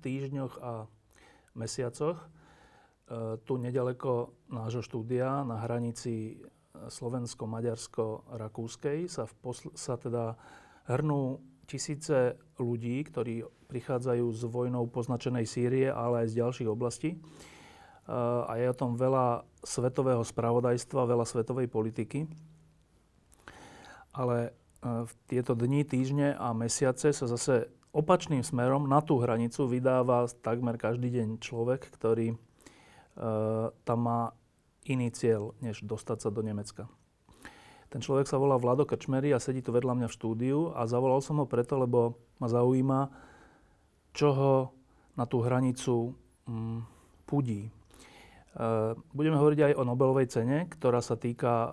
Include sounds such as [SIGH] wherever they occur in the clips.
dňoch, týždňoch a mesiacoch e, tu nedaleko nášho štúdia na hranici slovensko-maďarsko-rakúskej sa, posl- sa teda hrnú tisíce ľudí, ktorí prichádzajú z vojnou poznačenej Sýrie, ale aj z ďalších oblastí. E, a je o tom veľa svetového spravodajstva, veľa svetovej politiky. Ale e, v tieto dni, týždne a mesiace sa zase opačným smerom na tú hranicu vydáva takmer každý deň človek, ktorý e, tam má iný cieľ, než dostať sa do Nemecka. Ten človek sa volá Vlado Krčmery a sedí tu vedľa mňa v štúdiu a zavolal som ho preto, lebo ma zaujíma, čo ho na tú hranicu mm, pudí. E, budeme hovoriť aj o Nobelovej cene, ktorá sa týka e,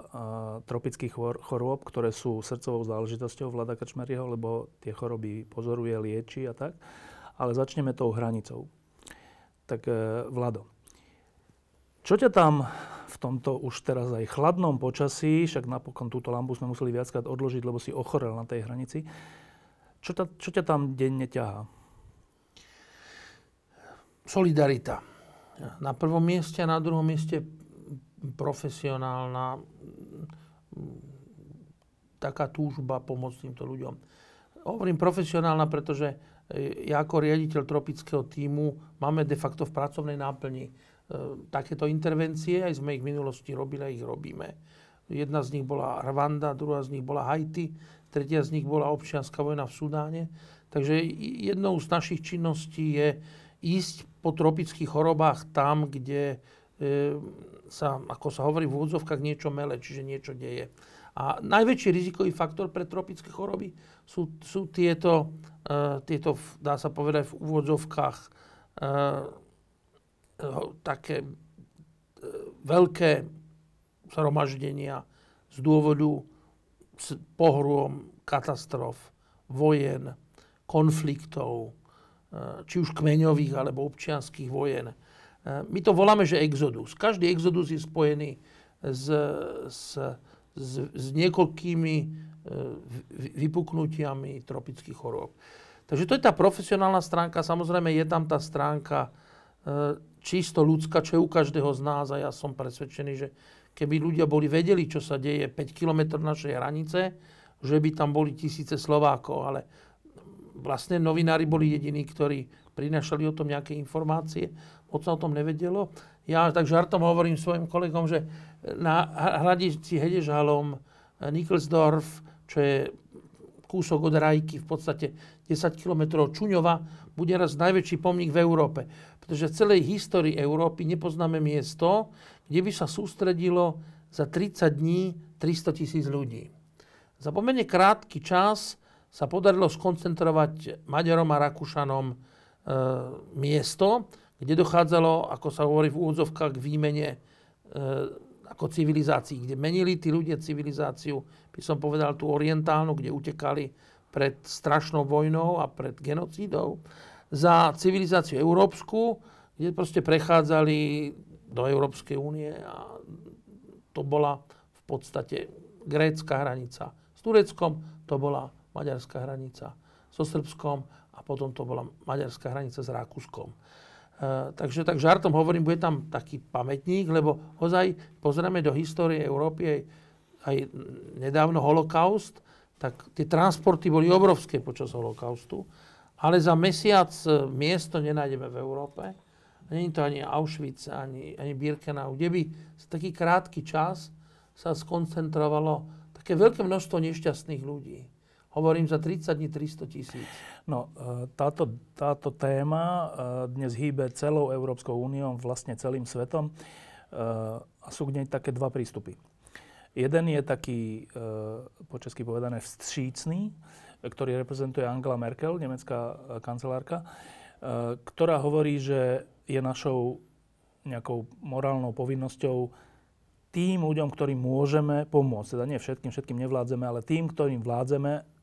tropických chorôb, ktoré sú srdcovou záležitosťou Vlada Krčmeryho, lebo tie choroby pozoruje, lieči a tak. Ale začneme tou hranicou. Tak e, Vlado, čo ťa tam v tomto už teraz aj chladnom počasí, však napokon túto lampu sme museli viackrát odložiť, lebo si ochorel na tej hranici. Čo, ta, čo ťa tam denne ťahá? Solidarita. Na prvom mieste a na druhom mieste profesionálna taká túžba pomôcť týmto ľuďom. Hovorím profesionálna, pretože ja ako riaditeľ tropického týmu máme de facto v pracovnej náplni E, takéto intervencie, aj sme ich v minulosti robili a ich robíme. Jedna z nich bola Rwanda, druhá z nich bola Haiti, tretia z nich bola občianská vojna v Sudáne. Takže jednou z našich činností je ísť po tropických chorobách tam, kde e, sa, ako sa hovorí v úvodzovkách, niečo mele, čiže niečo deje. A najväčší rizikový faktor pre tropické choroby sú, sú tieto, e, tieto, dá sa povedať, v úvodzovkách e, také e, veľké zhromaždenia z dôvodu pohrom, katastrof, vojen, konfliktov, či už kmeňových alebo občianských vojen. E, my to voláme, že exodus. Každý exodus je spojený s, s, s, s niekoľkými vypuknutiami tropických chorób. Takže to je tá profesionálna stránka. Samozrejme je tam tá stránka čisto ľudská, čo je u každého z nás a ja som presvedčený, že keby ľudia boli vedeli, čo sa deje 5 km našej hranice, že by tam boli tisíce Slovákov, ale vlastne novinári boli jediní, ktorí prinašali o tom nejaké informácie, moc sa o tom nevedelo. Ja tak žartom hovorím svojim kolegom, že na hradici Hedežalom Nikkelsdorf, čo je kúsok od Rajky, v podstate 10 km Čuňova, bude raz najväčší pomník v Európe. Pretože v celej histórii Európy nepoznáme miesto, kde by sa sústredilo za 30 dní 300 tisíc ľudí. Za pomerne krátky čas sa podarilo skoncentrovať Maďarom a Rakúšanom e, miesto, kde dochádzalo, ako sa hovorí v úvodzovkách, k výmene e, ako civilizácií, kde menili tí ľudia civilizáciu, by som povedal tú orientálnu, kde utekali pred strašnou vojnou a pred genocídou, za civilizáciu európsku, kde proste prechádzali do Európskej únie a to bola v podstate grécka hranica. S Tureckom to bola maďarská hranica. So Srbskom a potom to bola maďarská hranica s Rakúskom. Uh, takže tak žartom hovorím, bude tam taký pamätník, lebo ozaj pozrieme do histórie Európy aj, aj nedávno holokaust, tak tie transporty boli obrovské počas holokaustu, ale za mesiac e, miesto nenájdeme v Európe. Není to ani Auschwitz, ani, ani Birkenau, kde by za taký krátky čas sa skoncentrovalo také veľké množstvo nešťastných ľudí. Hovorím za 30 dní 300 tisíc. No, e, táto, táto téma e, dnes hýbe celou Európskou úniou, vlastne celým svetom. E, a sú k nej také dva prístupy. Jeden je taký, po česky povedané, vstřícný, ktorý reprezentuje Angela Merkel, nemecká kancelárka, ktorá hovorí, že je našou nejakou morálnou povinnosťou tým ľuďom, ktorým môžeme pomôcť. Teda nie všetkým, všetkým nevládzeme, ale tým, ktorým vládzeme,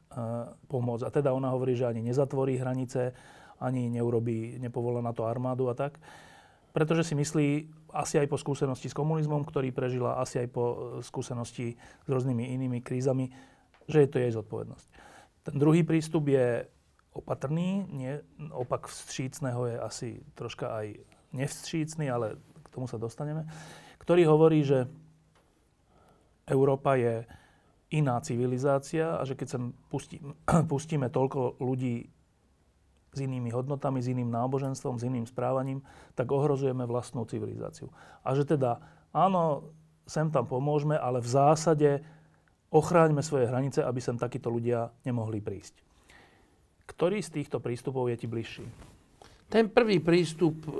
pomôcť. A teda ona hovorí, že ani nezatvorí hranice, ani neurobí, nepovolá na to armádu a tak. Pretože si myslí, asi aj po skúsenosti s komunizmom, ktorý prežila, asi aj po skúsenosti s rôznymi inými krízami, že je to jej zodpovednosť. Ten druhý prístup je opatrný, nie, opak vstřícného je asi troška aj nevstřícný, ale k tomu sa dostaneme, ktorý hovorí, že Európa je iná civilizácia a že keď sa pustíme, [CLEARS THROAT] pustíme toľko ľudí s inými hodnotami, s iným náboženstvom, s iným správaním, tak ohrozujeme vlastnú civilizáciu. A že teda, áno, sem tam pomôžeme, ale v zásade ochráňme svoje hranice, aby sem takíto ľudia nemohli prísť. Ktorý z týchto prístupov je ti bližší? Ten prvý prístup e,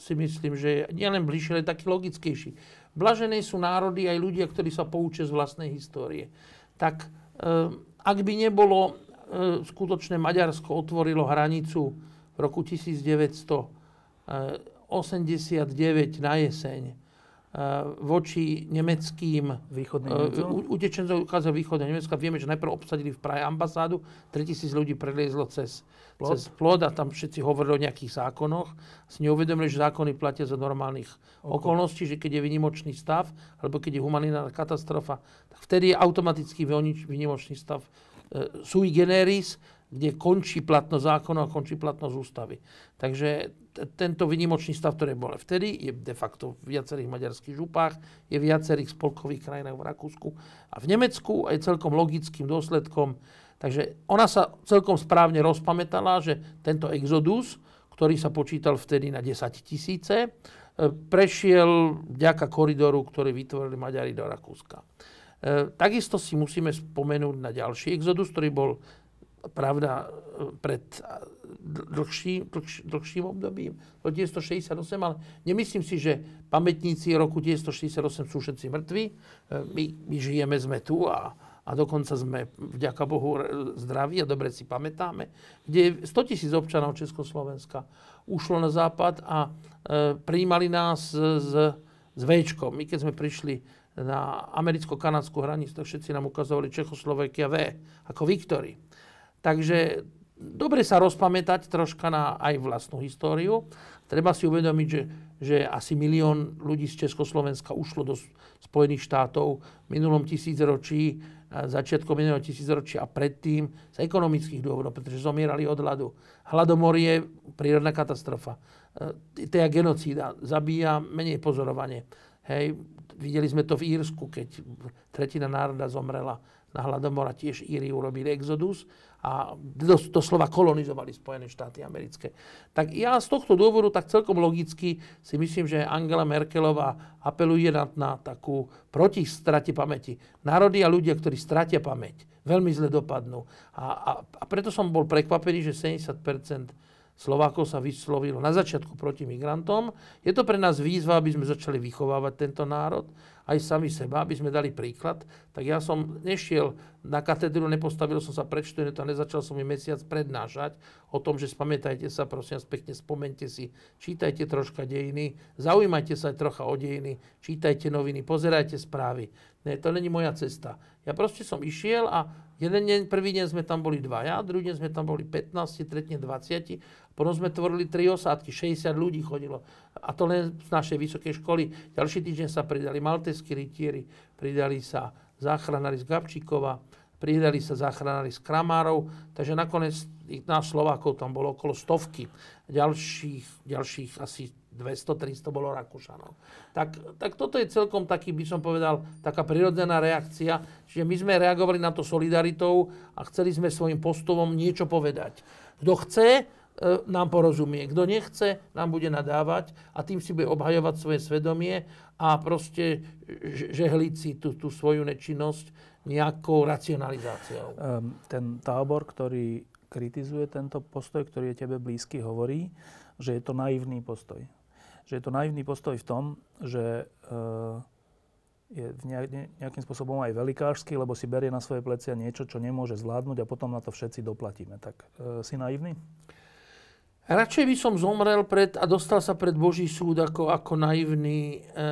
si myslím, že je nielen bližší, ale taký logickejší. Blažené sú národy aj ľudia, ktorí sa poučia z vlastnej histórie. Tak e, ak by nebolo e, skutočné Maďarsko otvorilo hranicu v roku 1989 na jeseň, voči nemeckým východným uh, utečencov ukázal východného Nemecka. Vieme, že najprv obsadili v Prahe ambasádu, 3000 ľudí preliezlo cez plod. cez plod a tam všetci hovorili o nejakých zákonoch. Si neuvedomili, že zákony platia za normálnych Okolo. okolností, že keď je vynimočný stav, alebo keď je humanitárna katastrofa, tak vtedy je automaticky vynimočný stav uh, sui generis, kde končí platnosť zákona a končí platnosť ústavy. Takže t- tento vynimočný stav, ktorý bol vtedy, je de facto v viacerých maďarských župách, je v viacerých spolkových krajinách v Rakúsku a v Nemecku aj celkom logickým dôsledkom. Takže ona sa celkom správne rozpamätala, že tento exodus, ktorý sa počítal vtedy na 10 tisíce, e, prešiel vďaka koridoru, ktorý vytvorili Maďari do Rakúska. E, takisto si musíme spomenúť na ďalší exodus, ktorý bol pravda, pred dlhší, dlhší, dlhším obdobím, do 1968, ale nemyslím si, že pamätníci roku 1968 sú všetci mŕtvi. E, my, my žijeme, sme tu a, a dokonca sme, vďaka Bohu, zdraví a dobre si pamätáme, kde 100 tisíc občanov Československa ušlo na západ a e, prijímali nás s, s Včkom. My keď sme prišli na americko-kanadskú hranicu, tak všetci nám ukazovali Čechoslovakia V, ako Viktory. Takže dobre sa rozpamätať troška na aj vlastnú históriu. Treba si uvedomiť, že, že asi milión ľudí z Československa ušlo do Spojených štátov v minulom tisícročí, začiatkom minulého tisícročia a predtým z ekonomických dôvodov, pretože zomierali od hladu. Hladomor je prírodná katastrofa. Je genocída. Zabíja menej pozorovanie. Hej, videli sme to v Írsku, keď tretina národa zomrela na hladomor a tiež Íri urobili exodus a doslova kolonizovali Spojené štáty americké. Tak ja z tohto dôvodu tak celkom logicky si myslím, že Angela Merkelová apeluje na, na takú protistrate pamäti. Národy a ľudia, ktorí stratia pamäť, veľmi zle dopadnú. A, a, a preto som bol prekvapený, že 70% Slovákov sa vyslovilo na začiatku proti migrantom. Je to pre nás výzva, aby sme začali vychovávať tento národ aj sami seba, aby sme dali príklad, tak ja som nešiel na katedru, nepostavil som sa pred študentov a nezačal som mi mesiac prednášať o tom, že spamätajte sa, prosím vás pekne, spomente si, čítajte troška dejiny, zaujímajte sa aj trocha o dejiny, čítajte noviny, pozerajte správy. Ne, to není moja cesta. Ja proste som išiel a jeden deň, prvý deň sme tam boli dvaja, druhý deň sme tam boli 15, tretne 20, potom sme tvorili tri osádky, 60 ľudí chodilo. A to len z našej vysokej školy. Ďalší týždeň sa pridali malteskí rytieri, pridali sa záchranári z Gabčíkova, pridali sa záchranári z Kramárov, takže nakoniec nás Slovákov tam bolo okolo stovky. Ďalších, ďalších asi 200-300 bolo Rakúšanov. Tak, tak toto je celkom taký, by som povedal, taká prirodzená reakcia, že my sme reagovali na to solidaritou a chceli sme svojim postupom niečo povedať. Kto chce, nám porozumie. Kto nechce, nám bude nadávať a tým si bude obhajovať svoje svedomie a proste žehliť si tú, tú svoju nečinnosť nejakou racionalizáciou. Ten tábor, ktorý kritizuje tento postoj, ktorý je tebe blízky, hovorí, že je to naivný postoj že je to naivný postoj v tom, že eh, je nejakým spôsobom aj velikářsky, lebo si berie na svoje plecia niečo, čo nemôže zvládnuť a potom na to všetci doplatíme. Tak e, si naivný? Radšej by som zomrel pred, a dostal sa pred Boží súd ako, ako naivný, e,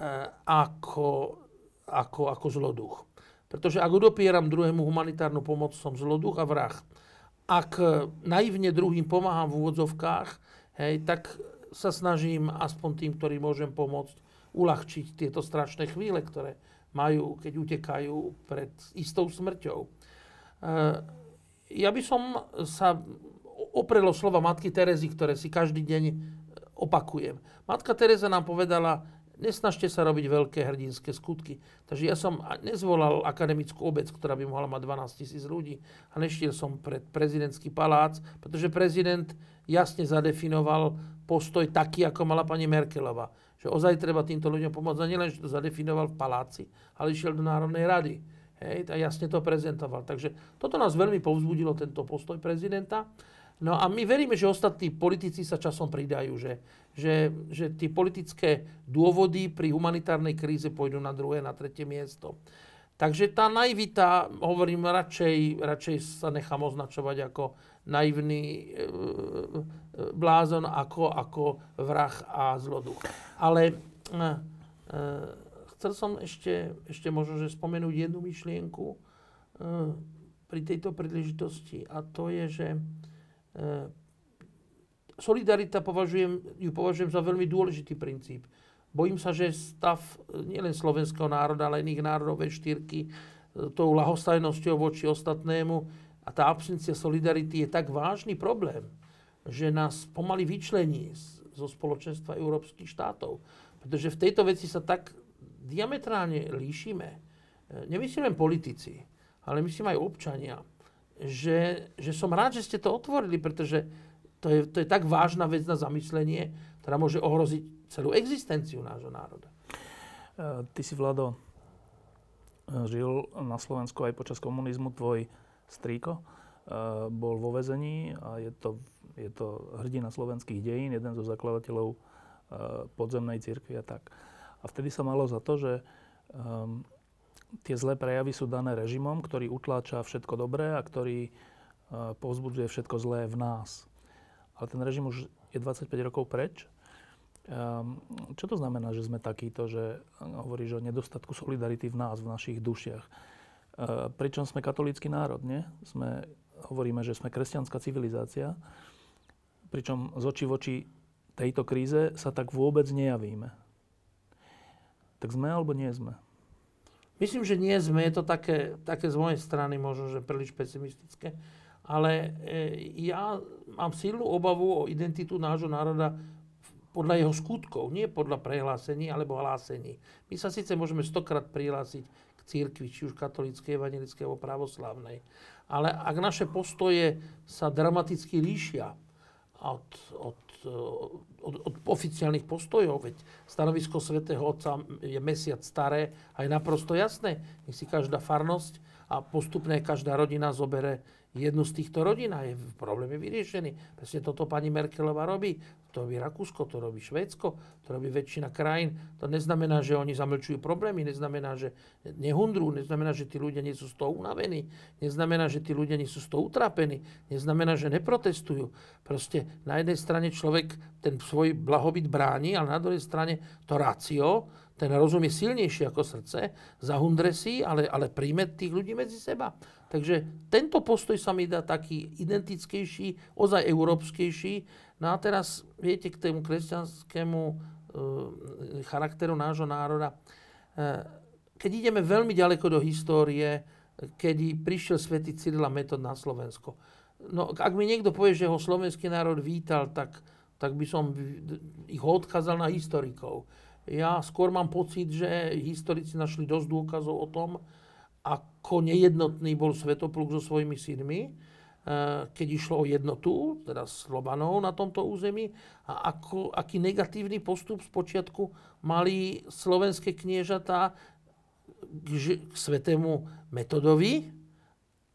e, ako, ako, ako zloduch. Pretože ak odopieram druhému humanitárnu pomoc, som zloduch a vrah. Ak naivne druhým pomáham v úvodzovkách, hej, tak sa snažím aspoň tým, ktorí môžem pomôcť, uľahčiť tieto strašné chvíle, ktoré majú, keď utekajú pred istou smrťou. E, ja by som sa oprelo slova matky Terezy, ktoré si každý deň opakujem. Matka Teresa nám povedala, nesnažte sa robiť veľké hrdinské skutky. Takže ja som nezvolal akademickú obec, ktorá by mohla mať 12 tisíc ľudí a neštiel som pred prezidentský palác, pretože prezident jasne zadefinoval postoj taký, ako mala pani Merkelová. Že ozaj treba týmto ľuďom pomôcť. A nielen, že to zadefinoval v paláci, ale išiel do Národnej rady. Hej, a jasne to prezentoval. Takže toto nás veľmi povzbudilo, tento postoj prezidenta. No a my veríme, že ostatní politici sa časom pridajú, že, že, že tie politické dôvody pri humanitárnej kríze pôjdu na druhé, na tretie miesto. Takže tá naivita, hovorím, radšej, radšej sa nechám označovať ako naivný e, e, blázon, ako, ako vrah a zloduch. Ale e, e, chcel som ešte, ešte možno, že spomenúť jednu myšlienku e, pri tejto príležitosti a to je, že solidarita považujem, ju považujem za veľmi dôležitý princíp. Bojím sa, že stav e, nielen slovenského národa, ale iných národov V4, e, tou lahostajnosťou voči ostatnému a tá absencia solidarity je tak vážny problém, že nás pomaly vyčlení zo spoločenstva európskych štátov. Pretože v tejto veci sa tak diametrálne líšime. Nemyslím len politici, ale myslím aj občania že, že som rád, že ste to otvorili, pretože to je, to je tak vážna vec na zamyslenie, ktorá môže ohroziť celú existenciu nášho národa. E, ty si, Vlado, e, žil na Slovensku aj počas komunizmu. Tvoj strýko e, bol vo vezení a je to, je to hrdina slovenských dejín, jeden zo zakladateľov podzemnej cirkvi a tak. A vtedy sa malo za to, že um, tie zlé prejavy sú dané režimom, ktorý utláča všetko dobré a ktorý e, povzbudzuje všetko zlé v nás. Ale ten režim už je 25 rokov preč. Ehm, čo to znamená, že sme takíto, že hovoríš o nedostatku solidarity v nás, v našich dušiach? E, pričom sme katolícky národ, nie? Sme, hovoríme, že sme kresťanská civilizácia, pričom z očí v oči tejto kríze sa tak vôbec nejavíme. Tak sme alebo nie sme? Myslím, že nie sme, je to také, také z mojej strany možno, že príliš pesimistické, ale e, ja mám silnú obavu o identitu nášho národa podľa jeho skutkov, nie podľa prehlásení alebo hlásení. My sa síce môžeme stokrát prihlásiť k církvi, či už katolíckej, evangelickej alebo pravoslavnej, ale ak naše postoje sa dramaticky líšia od, od od, od oficiálnych postojov, veď stanovisko svätého Otca je mesiac staré a je naprosto jasné. Nech si každá farnosť a postupne každá rodina zobere jednu z týchto rodín a je problém je vyriešený. Presne toto pani Merkelová robí. To robí Rakúsko, to robí Švédsko, to robí väčšina krajín. To neznamená, že oni zamlčujú problémy, neznamená, že nehundrú, neznamená, že tí ľudia nie sú z toho unavení, neznamená, že tí ľudia nie sú z toho utrapení, neznamená, že neprotestujú. Proste na jednej strane človek ten svoj blahobyt bráni, ale na druhej strane to rácio, ten rozum je silnejší ako srdce, zahundre si, ale, ale príjme tých ľudí medzi seba. Takže tento postoj sa mi dá taký identickejší, ozaj európskejší. No a teraz, viete, k tému kresťanskému e, charakteru nášho národa. E, keď ideme veľmi ďaleko do histórie, kedy prišiel svätý Cyril a Metod na Slovensko. No, ak mi niekto povie, že ho slovenský národ vítal, tak, tak by som ich odkázal na historikov. Ja skôr mám pocit, že historici našli dosť dôkazov o tom, ako nejednotný bol Svetopluk so svojimi synmi, eh, keď išlo o jednotu, teda Slobanov na tomto území, a ako, aký negatívny postup z počiatku mali slovenské kniežatá k, k svetému metodovi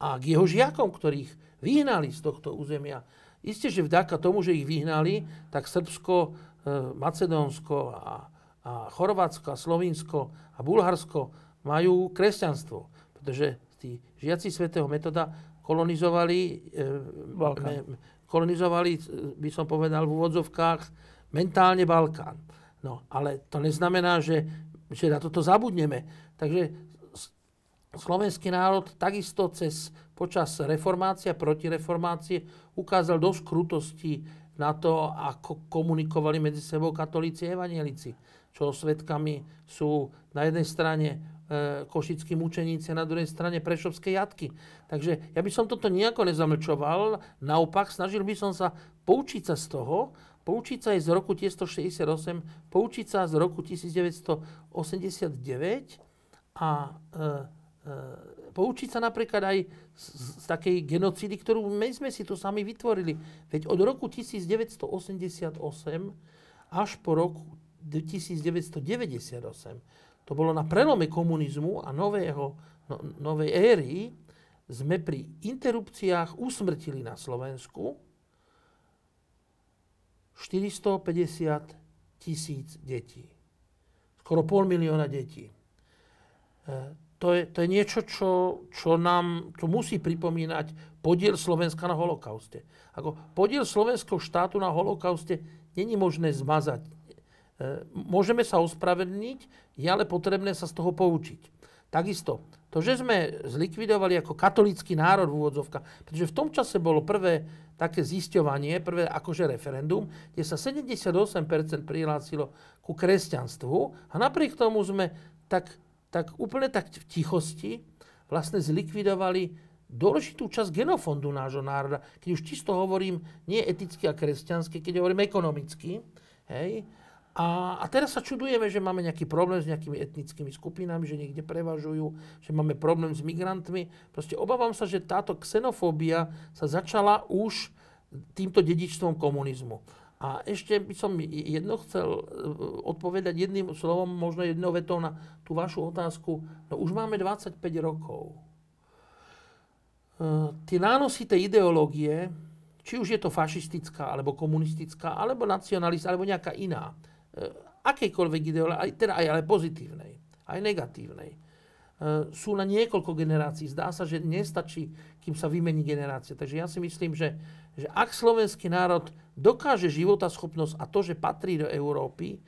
a k jeho žiakom, ktorých vyhnali z tohto územia. Isté, že vďaka tomu, že ich vyhnali, tak Srbsko, eh, Macedónsko a, a Chorvátsko a Slovinsko a Bulharsko majú kresťanstvo pretože tí žiaci svätého metoda kolonizovali, e, kolonizovali, e, by som povedal v úvodzovkách, mentálne Balkán. No, ale to neznamená, že, že na toto zabudneme. Takže slovenský národ takisto cez počas reformácie a protireformácie ukázal dosť krutosti na to, ako komunikovali medzi sebou katolíci a evanielici. Čo svetkami sú na jednej strane košickí mučeníci a na druhej strane prešovské jatky. Takže ja by som toto nejako nezamlčoval, naopak snažil by som sa poučiť sa z toho, poučiť sa aj z roku 1968, poučiť sa z roku 1989 a e, e, poučiť sa napríklad aj z, z takej genocídy, ktorú my sme si tu sami vytvorili. Veď od roku 1988 až po roku 1998, to bolo na prelome komunizmu a nového, no, novej éry, sme pri interrupciách usmrtili na Slovensku 450 tisíc detí. Skoro pol milióna detí. E, to je, to je niečo, čo, čo nám čo musí pripomínať podiel Slovenska na holokauste. Ako podiel slovenského štátu na holokauste není možné zmazať. E, môžeme sa ospravedlniť, je ale potrebné sa z toho poučiť. Takisto, to, že sme zlikvidovali ako katolický národ v úvodzovkách, pretože v tom čase bolo prvé také zisťovanie, prvé akože referendum, kde sa 78% prihlásilo ku kresťanstvu a napriek tomu sme tak, tak úplne tak v tichosti vlastne zlikvidovali dôležitú časť genofondu nášho národa. Keď už čisto hovorím nie eticky a kresťansky, keď hovorím ekonomicky, hej, a, a teraz sa čudujeme, že máme nejaký problém s nejakými etnickými skupinami, že niekde prevažujú, že máme problém s migrantmi. Proste obávam sa, že táto xenofóbia sa začala už týmto dedičstvom komunizmu. A ešte by som jedno chcel e, odpovedať jedným slovom, možno jednou vetou na tú vašu otázku. No už máme 25 rokov. E, tie nánosy tej ideológie, či už je to fašistická, alebo komunistická, alebo nacionalistická, alebo nejaká iná, akejkoľvek ideológie, teda aj ale pozitívnej, aj negatívnej, eh, sú na niekoľko generácií. Zdá sa, že nestačí, kým sa vymení generácia. Takže ja si myslím, že, že ak slovenský národ dokáže životaschopnosť a to, že patrí do Európy,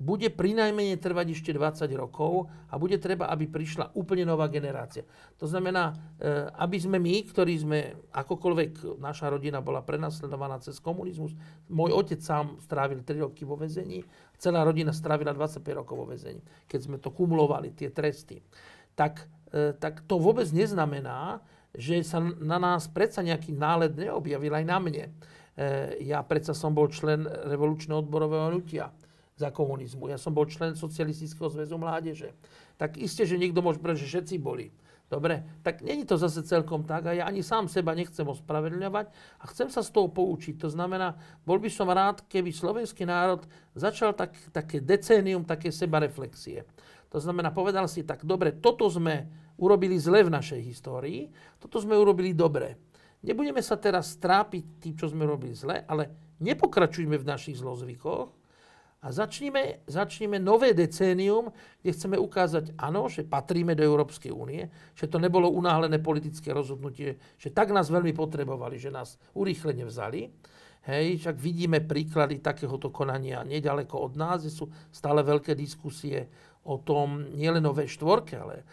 bude prinajmenej trvať ešte 20 rokov a bude treba, aby prišla úplne nová generácia. To znamená, eh, aby sme my, ktorí sme, akokoľvek naša rodina bola prenasledovaná cez komunizmus, môj otec sám strávil 3 roky vo vezení, celá rodina strávila 25 rokov vo vezení, keď sme to kumulovali, tie tresty, tak, eh, tak to vôbec neznamená, že sa na nás predsa nejaký náled neobjavil aj na mne. Eh, ja predsa som bol člen revolučného odborového hnutia za komunizmu. Ja som bol člen Socialistického zväzu mládeže. Tak isté, že niekto môže povedať, že všetci boli. Dobre, tak není to zase celkom tak a ja ani sám seba nechcem ospravedlňovať a chcem sa z toho poučiť. To znamená, bol by som rád, keby slovenský národ začal tak, také decénium, také sebareflexie. To znamená, povedal si tak, dobre, toto sme urobili zle v našej histórii, toto sme urobili dobre. Nebudeme sa teraz trápiť tým, čo sme robili zle, ale nepokračujme v našich zlozvykoch, a začneme, začneme nové decénium, kde chceme ukázať, áno, že patríme do Európskej únie, že to nebolo unáhlené politické rozhodnutie, že tak nás veľmi potrebovali, že nás urýchlene vzali. Hej, však vidíme príklady takéhoto konania nedaleko od nás, kde sú stále veľké diskusie o tom, nielen o V4, ale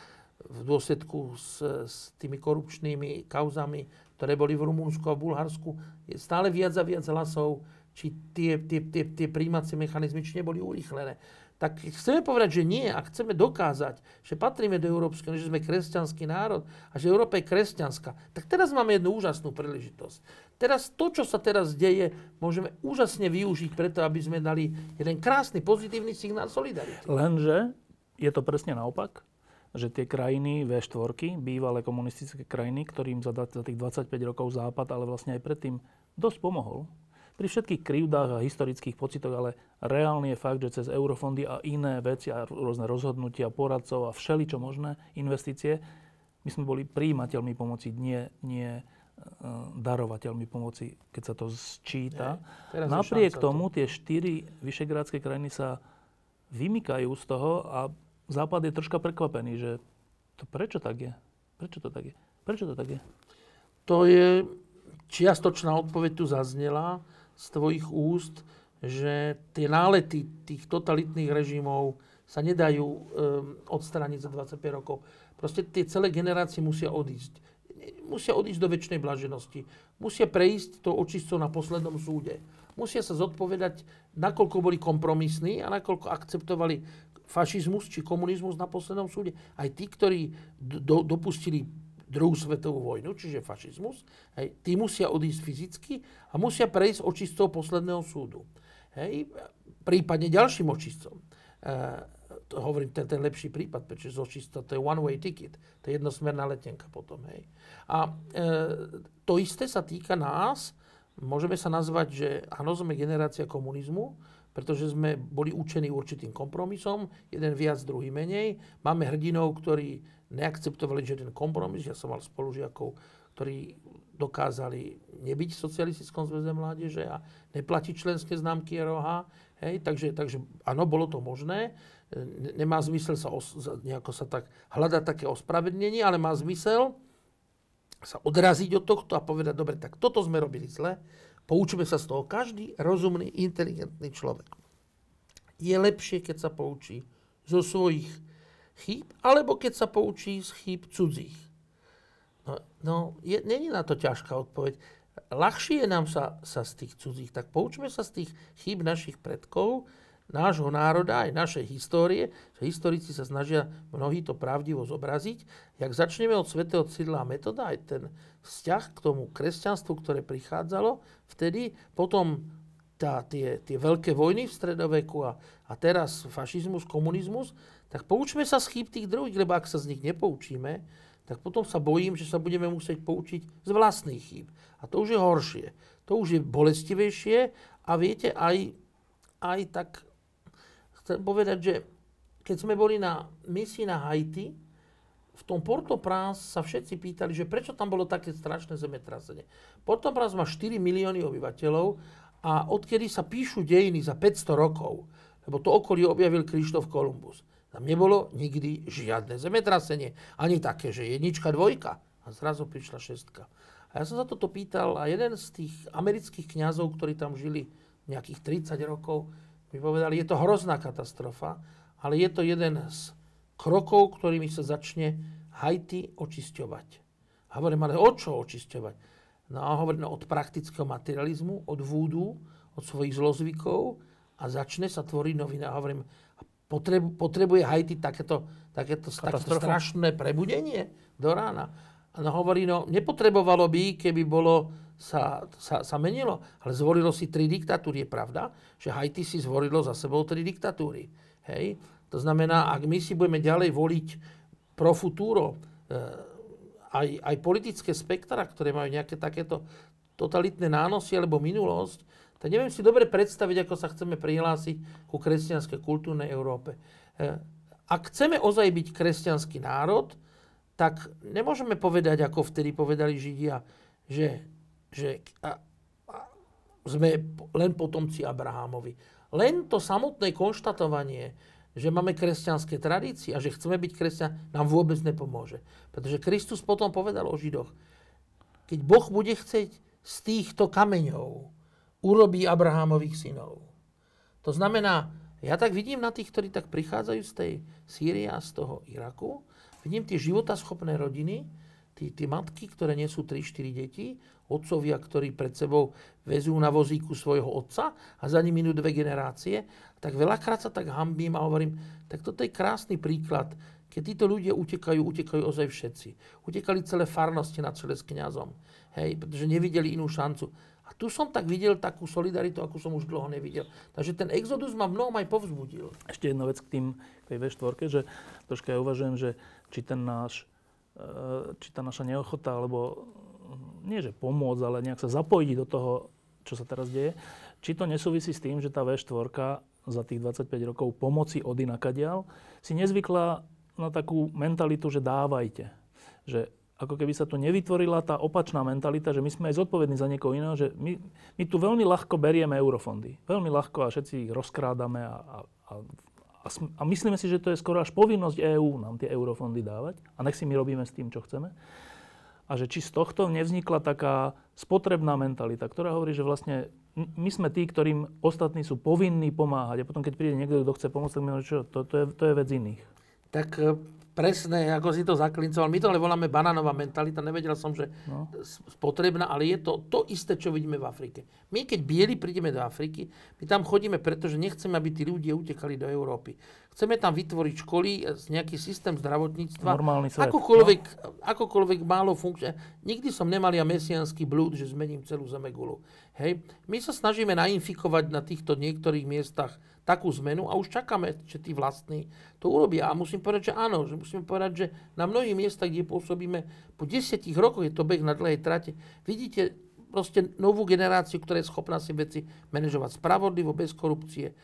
v dôsledku s, s tými korupčnými kauzami, ktoré boli v Rumunsku a v Bulharsku, je stále viac a viac hlasov, či tie, tie, tie, tie príjmacie mechanizmy či neboli urýchlené. Tak chceme povedať, že nie a chceme dokázať, že patríme do Európskej že sme kresťanský národ a že Európa je kresťanská. Tak teraz máme jednu úžasnú príležitosť. Teraz to, čo sa teraz deje, môžeme úžasne využiť preto, aby sme dali jeden krásny pozitívny signál solidarity. Lenže je to presne naopak, že tie krajiny V4, bývalé komunistické krajiny, ktorým za, za tých 25 rokov Západ, ale vlastne aj predtým dosť pomohol, pri všetkých krivdách a historických pocitoch, ale reálne je fakt, že cez eurofondy a iné veci a rôzne rozhodnutia poradcov a všeličo možné investície, my sme boli príjimateľmi pomoci, nie, nie uh, darovateľmi pomoci, keď sa to sčíta. Nie, Napriek tomu to. tie štyri vyšegrádske krajiny sa vymykajú z toho a Západ je troška prekvapený, že to prečo tak je? Prečo to tak je? Prečo to tak je? To je čiastočná odpoveď tu zaznela z tvojich úst, že tie nálety tých totalitných režimov sa nedajú um, odstrániť za 25 rokov. Proste tie celé generácie musia odísť. Musia odísť do väčšnej blaženosti. Musia prejsť to očistou na poslednom súde. Musia sa zodpovedať, nakoľko boli kompromisní a nakoľko akceptovali fašizmus či komunizmus na poslednom súde. Aj tí, ktorí do, dopustili druhú svetovú vojnu, čiže fašizmus, hej, tí musia odísť fyzicky a musia prejsť očistou posledného súdu. Hej, prípadne ďalším očistcom. E, to hovorím, ten, ten lepší prípad, pretože z očista to je one-way ticket, to je jednosmerná letenka potom. Hej. A e, to isté sa týka nás, môžeme sa nazvať, že áno, sme generácia komunizmu, pretože sme boli učení určitým kompromisom, jeden viac, druhý menej. Máme hrdinov, ktorí neakceptovali žiaden kompromis. Ja som mal spolužiakov, ktorí dokázali nebyť v Socialistickom zväze mládeže a neplatiť členské známky ROH. Hej, takže, takže áno, bolo to možné. Nemá zmysel sa os, nejako sa tak hľadať také ospravedlnenie, ale má zmysel sa odraziť od tohto a povedať, dobre, tak toto sme robili zle, Poučíme sa z toho. Každý rozumný, inteligentný človek je lepšie, keď sa poučí zo svojich chýb, alebo keď sa poučí z chýb cudzích. No, no je, není na to ťažká odpoveď. Ľahšie je nám sa, sa z tých cudzích, tak poučme sa z tých chýb našich predkov, nášho národa, aj našej histórie, historici sa snažia mnohí to pravdivo zobraziť. Jak začneme od svätého Cyrila metoda, aj ten vzťah k tomu kresťanstvu, ktoré prichádzalo, vtedy potom tá, tie, tie veľké vojny v stredoveku a, a teraz fašizmus, komunizmus, tak poučme sa z chýb tých druhých, lebo ak sa z nich nepoučíme, tak potom sa bojím, že sa budeme musieť poučiť z vlastných chýb. A to už je horšie. To už je bolestivejšie a viete, aj, aj tak chcem povedať, že keď sme boli na misii na Haiti, v tom Port-au-Prince sa všetci pýtali, že prečo tam bolo také strašné zemetrasenie. Port-au-Prince má 4 milióny obyvateľov a odkedy sa píšu dejiny za 500 rokov, lebo to okolie objavil Krištof Kolumbus. Tam nebolo nikdy žiadne zemetrasenie. Ani také, že jednička, dvojka. A zrazu prišla šestka. A ja som sa toto pýtal a jeden z tých amerických kňazov, ktorí tam žili nejakých 30 rokov, mi povedali, je to hrozná katastrofa, ale je to jeden z krokov, ktorými sa začne Haiti očisťovať. Hovorím, ale od čo očisťovať? No a hovorím, no, od praktického materializmu, od vúdu, od svojich zlozvykov a začne sa tvoriť novina. Hovorím, potrebu, potrebuje Haiti takéto, takéto, takéto strašné prebudenie do rána. No hovorí, no nepotrebovalo by, keby bolo sa, sa, sa menilo, ale zvolilo si tri diktatúry. Je pravda, že Haiti si zvolilo za sebou tri diktatúry. Hej? To znamená, ak my si budeme ďalej voliť pro futuro, eh, aj, aj politické spektra, ktoré majú nejaké takéto totalitné nánosy alebo minulosť, tak neviem si dobre predstaviť, ako sa chceme prihlásiť ku kresťanskej kultúrnej Európe. Eh, ak chceme ozaj byť kresťanský národ, tak nemôžeme povedať, ako vtedy povedali Židia, že že a, a, sme len potomci Abrahámovi. Len to samotné konštatovanie, že máme kresťanské tradície a že chceme byť kresťan, nám vôbec nepomôže. Pretože Kristus potom povedal o Židoch, keď Boh bude chceť z týchto kameňov urobí Abrahámových synov. To znamená, ja tak vidím na tých, ktorí tak prichádzajú z tej Sýrie a z toho Iraku, vidím tie životaschopné rodiny, tí, matky, ktoré nesú 3-4 deti, otcovia, ktorí pred sebou vezú na vozíku svojho otca a za ním minú dve generácie, tak veľakrát sa tak hambím a hovorím, tak toto je krásny príklad, keď títo ľudia utekajú, utekajú ozaj všetci. Utekali celé farnosti na čele s kňazom, hej, pretože nevideli inú šancu. A tu som tak videl takú solidaritu, akú som už dlho nevidel. Takže ten exodus ma mnohom aj povzbudil. Ešte jedna vec k, tým, k tej V4, že troška ja uvažujem, že či ten náš E, či tá naša neochota, alebo nie že pomôcť, ale nejak sa zapojiť do toho, čo sa teraz deje, či to nesúvisí s tým, že tá V4 za tých 25 rokov pomoci od inakadiaľ si nezvykla na takú mentalitu, že dávajte. Že ako keby sa tu nevytvorila tá opačná mentalita, že my sme aj zodpovední za niekoho iného, že my, my tu veľmi ľahko berieme eurofondy. Veľmi ľahko a všetci ich rozkrádame a, a, a a, a myslíme si, že to je skoro až povinnosť EÚ nám tie eurofondy dávať a nech si my robíme s tým, čo chceme. A že či z tohto nevznikla taká spotrebná mentalita, ktorá hovorí, že vlastne my sme tí, ktorým ostatní sú povinní pomáhať. A potom, keď príde niekto, kto chce pomôcť, tak my hovoríme, čo, to, to, je, to je vec iných. Tak presne, ako si to zaklincoval. My to ale voláme banánová mentalita. Nevedel som, že no. spotrebná, ale je to to isté, čo vidíme v Afrike. My, keď bieli prídeme do Afriky, my tam chodíme, pretože nechceme, aby tí ľudia utekali do Európy. Chceme tam vytvoriť školy, e, nejaký systém zdravotníctva. Normálny svet. Akokoľvek, no? akokoľvek málo funkčné. Nikdy som nemal ja mesianský blúd, že zmením celú zemegulu. Hej. My sa snažíme nainfikovať na týchto niektorých miestach takú zmenu a už čakáme, že tí vlastní to urobia. A musím povedať, že áno, že musím povedať, že na mnohých miestach, kde pôsobíme, po desiatich rokoch je to beh na dlhej trate, vidíte proste novú generáciu, ktorá je schopná si veci manažovať spravodlivo, bez korupcie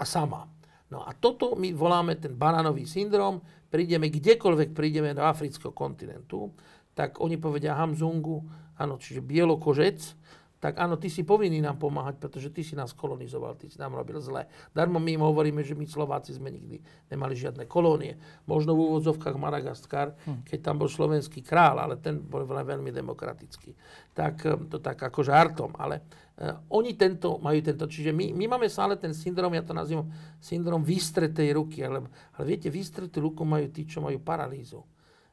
a sama. No a toto my voláme ten banánový syndrom. Prídeme kdekoľvek prídeme do afrického kontinentu, tak oni povedia Hamzungu, áno, čiže bielokožec, tak áno, ty si povinný nám pomáhať, pretože ty si nás kolonizoval, ty si nám robil zle. Darmo my im hovoríme, že my Slováci sme nikdy nemali žiadne kolónie. Možno v úvodzovkách Madagaskar, hm. keď tam bol slovenský král, ale ten bol veľmi demokratický. Tak eh, to tak ako žartom, ale uh, oni tento, majú tento, čiže my, my máme stále ten syndrom, ja to nazývam syndrom vystretej ruky, ale, ale viete, vystretú ruku majú tí, čo majú paralýzu.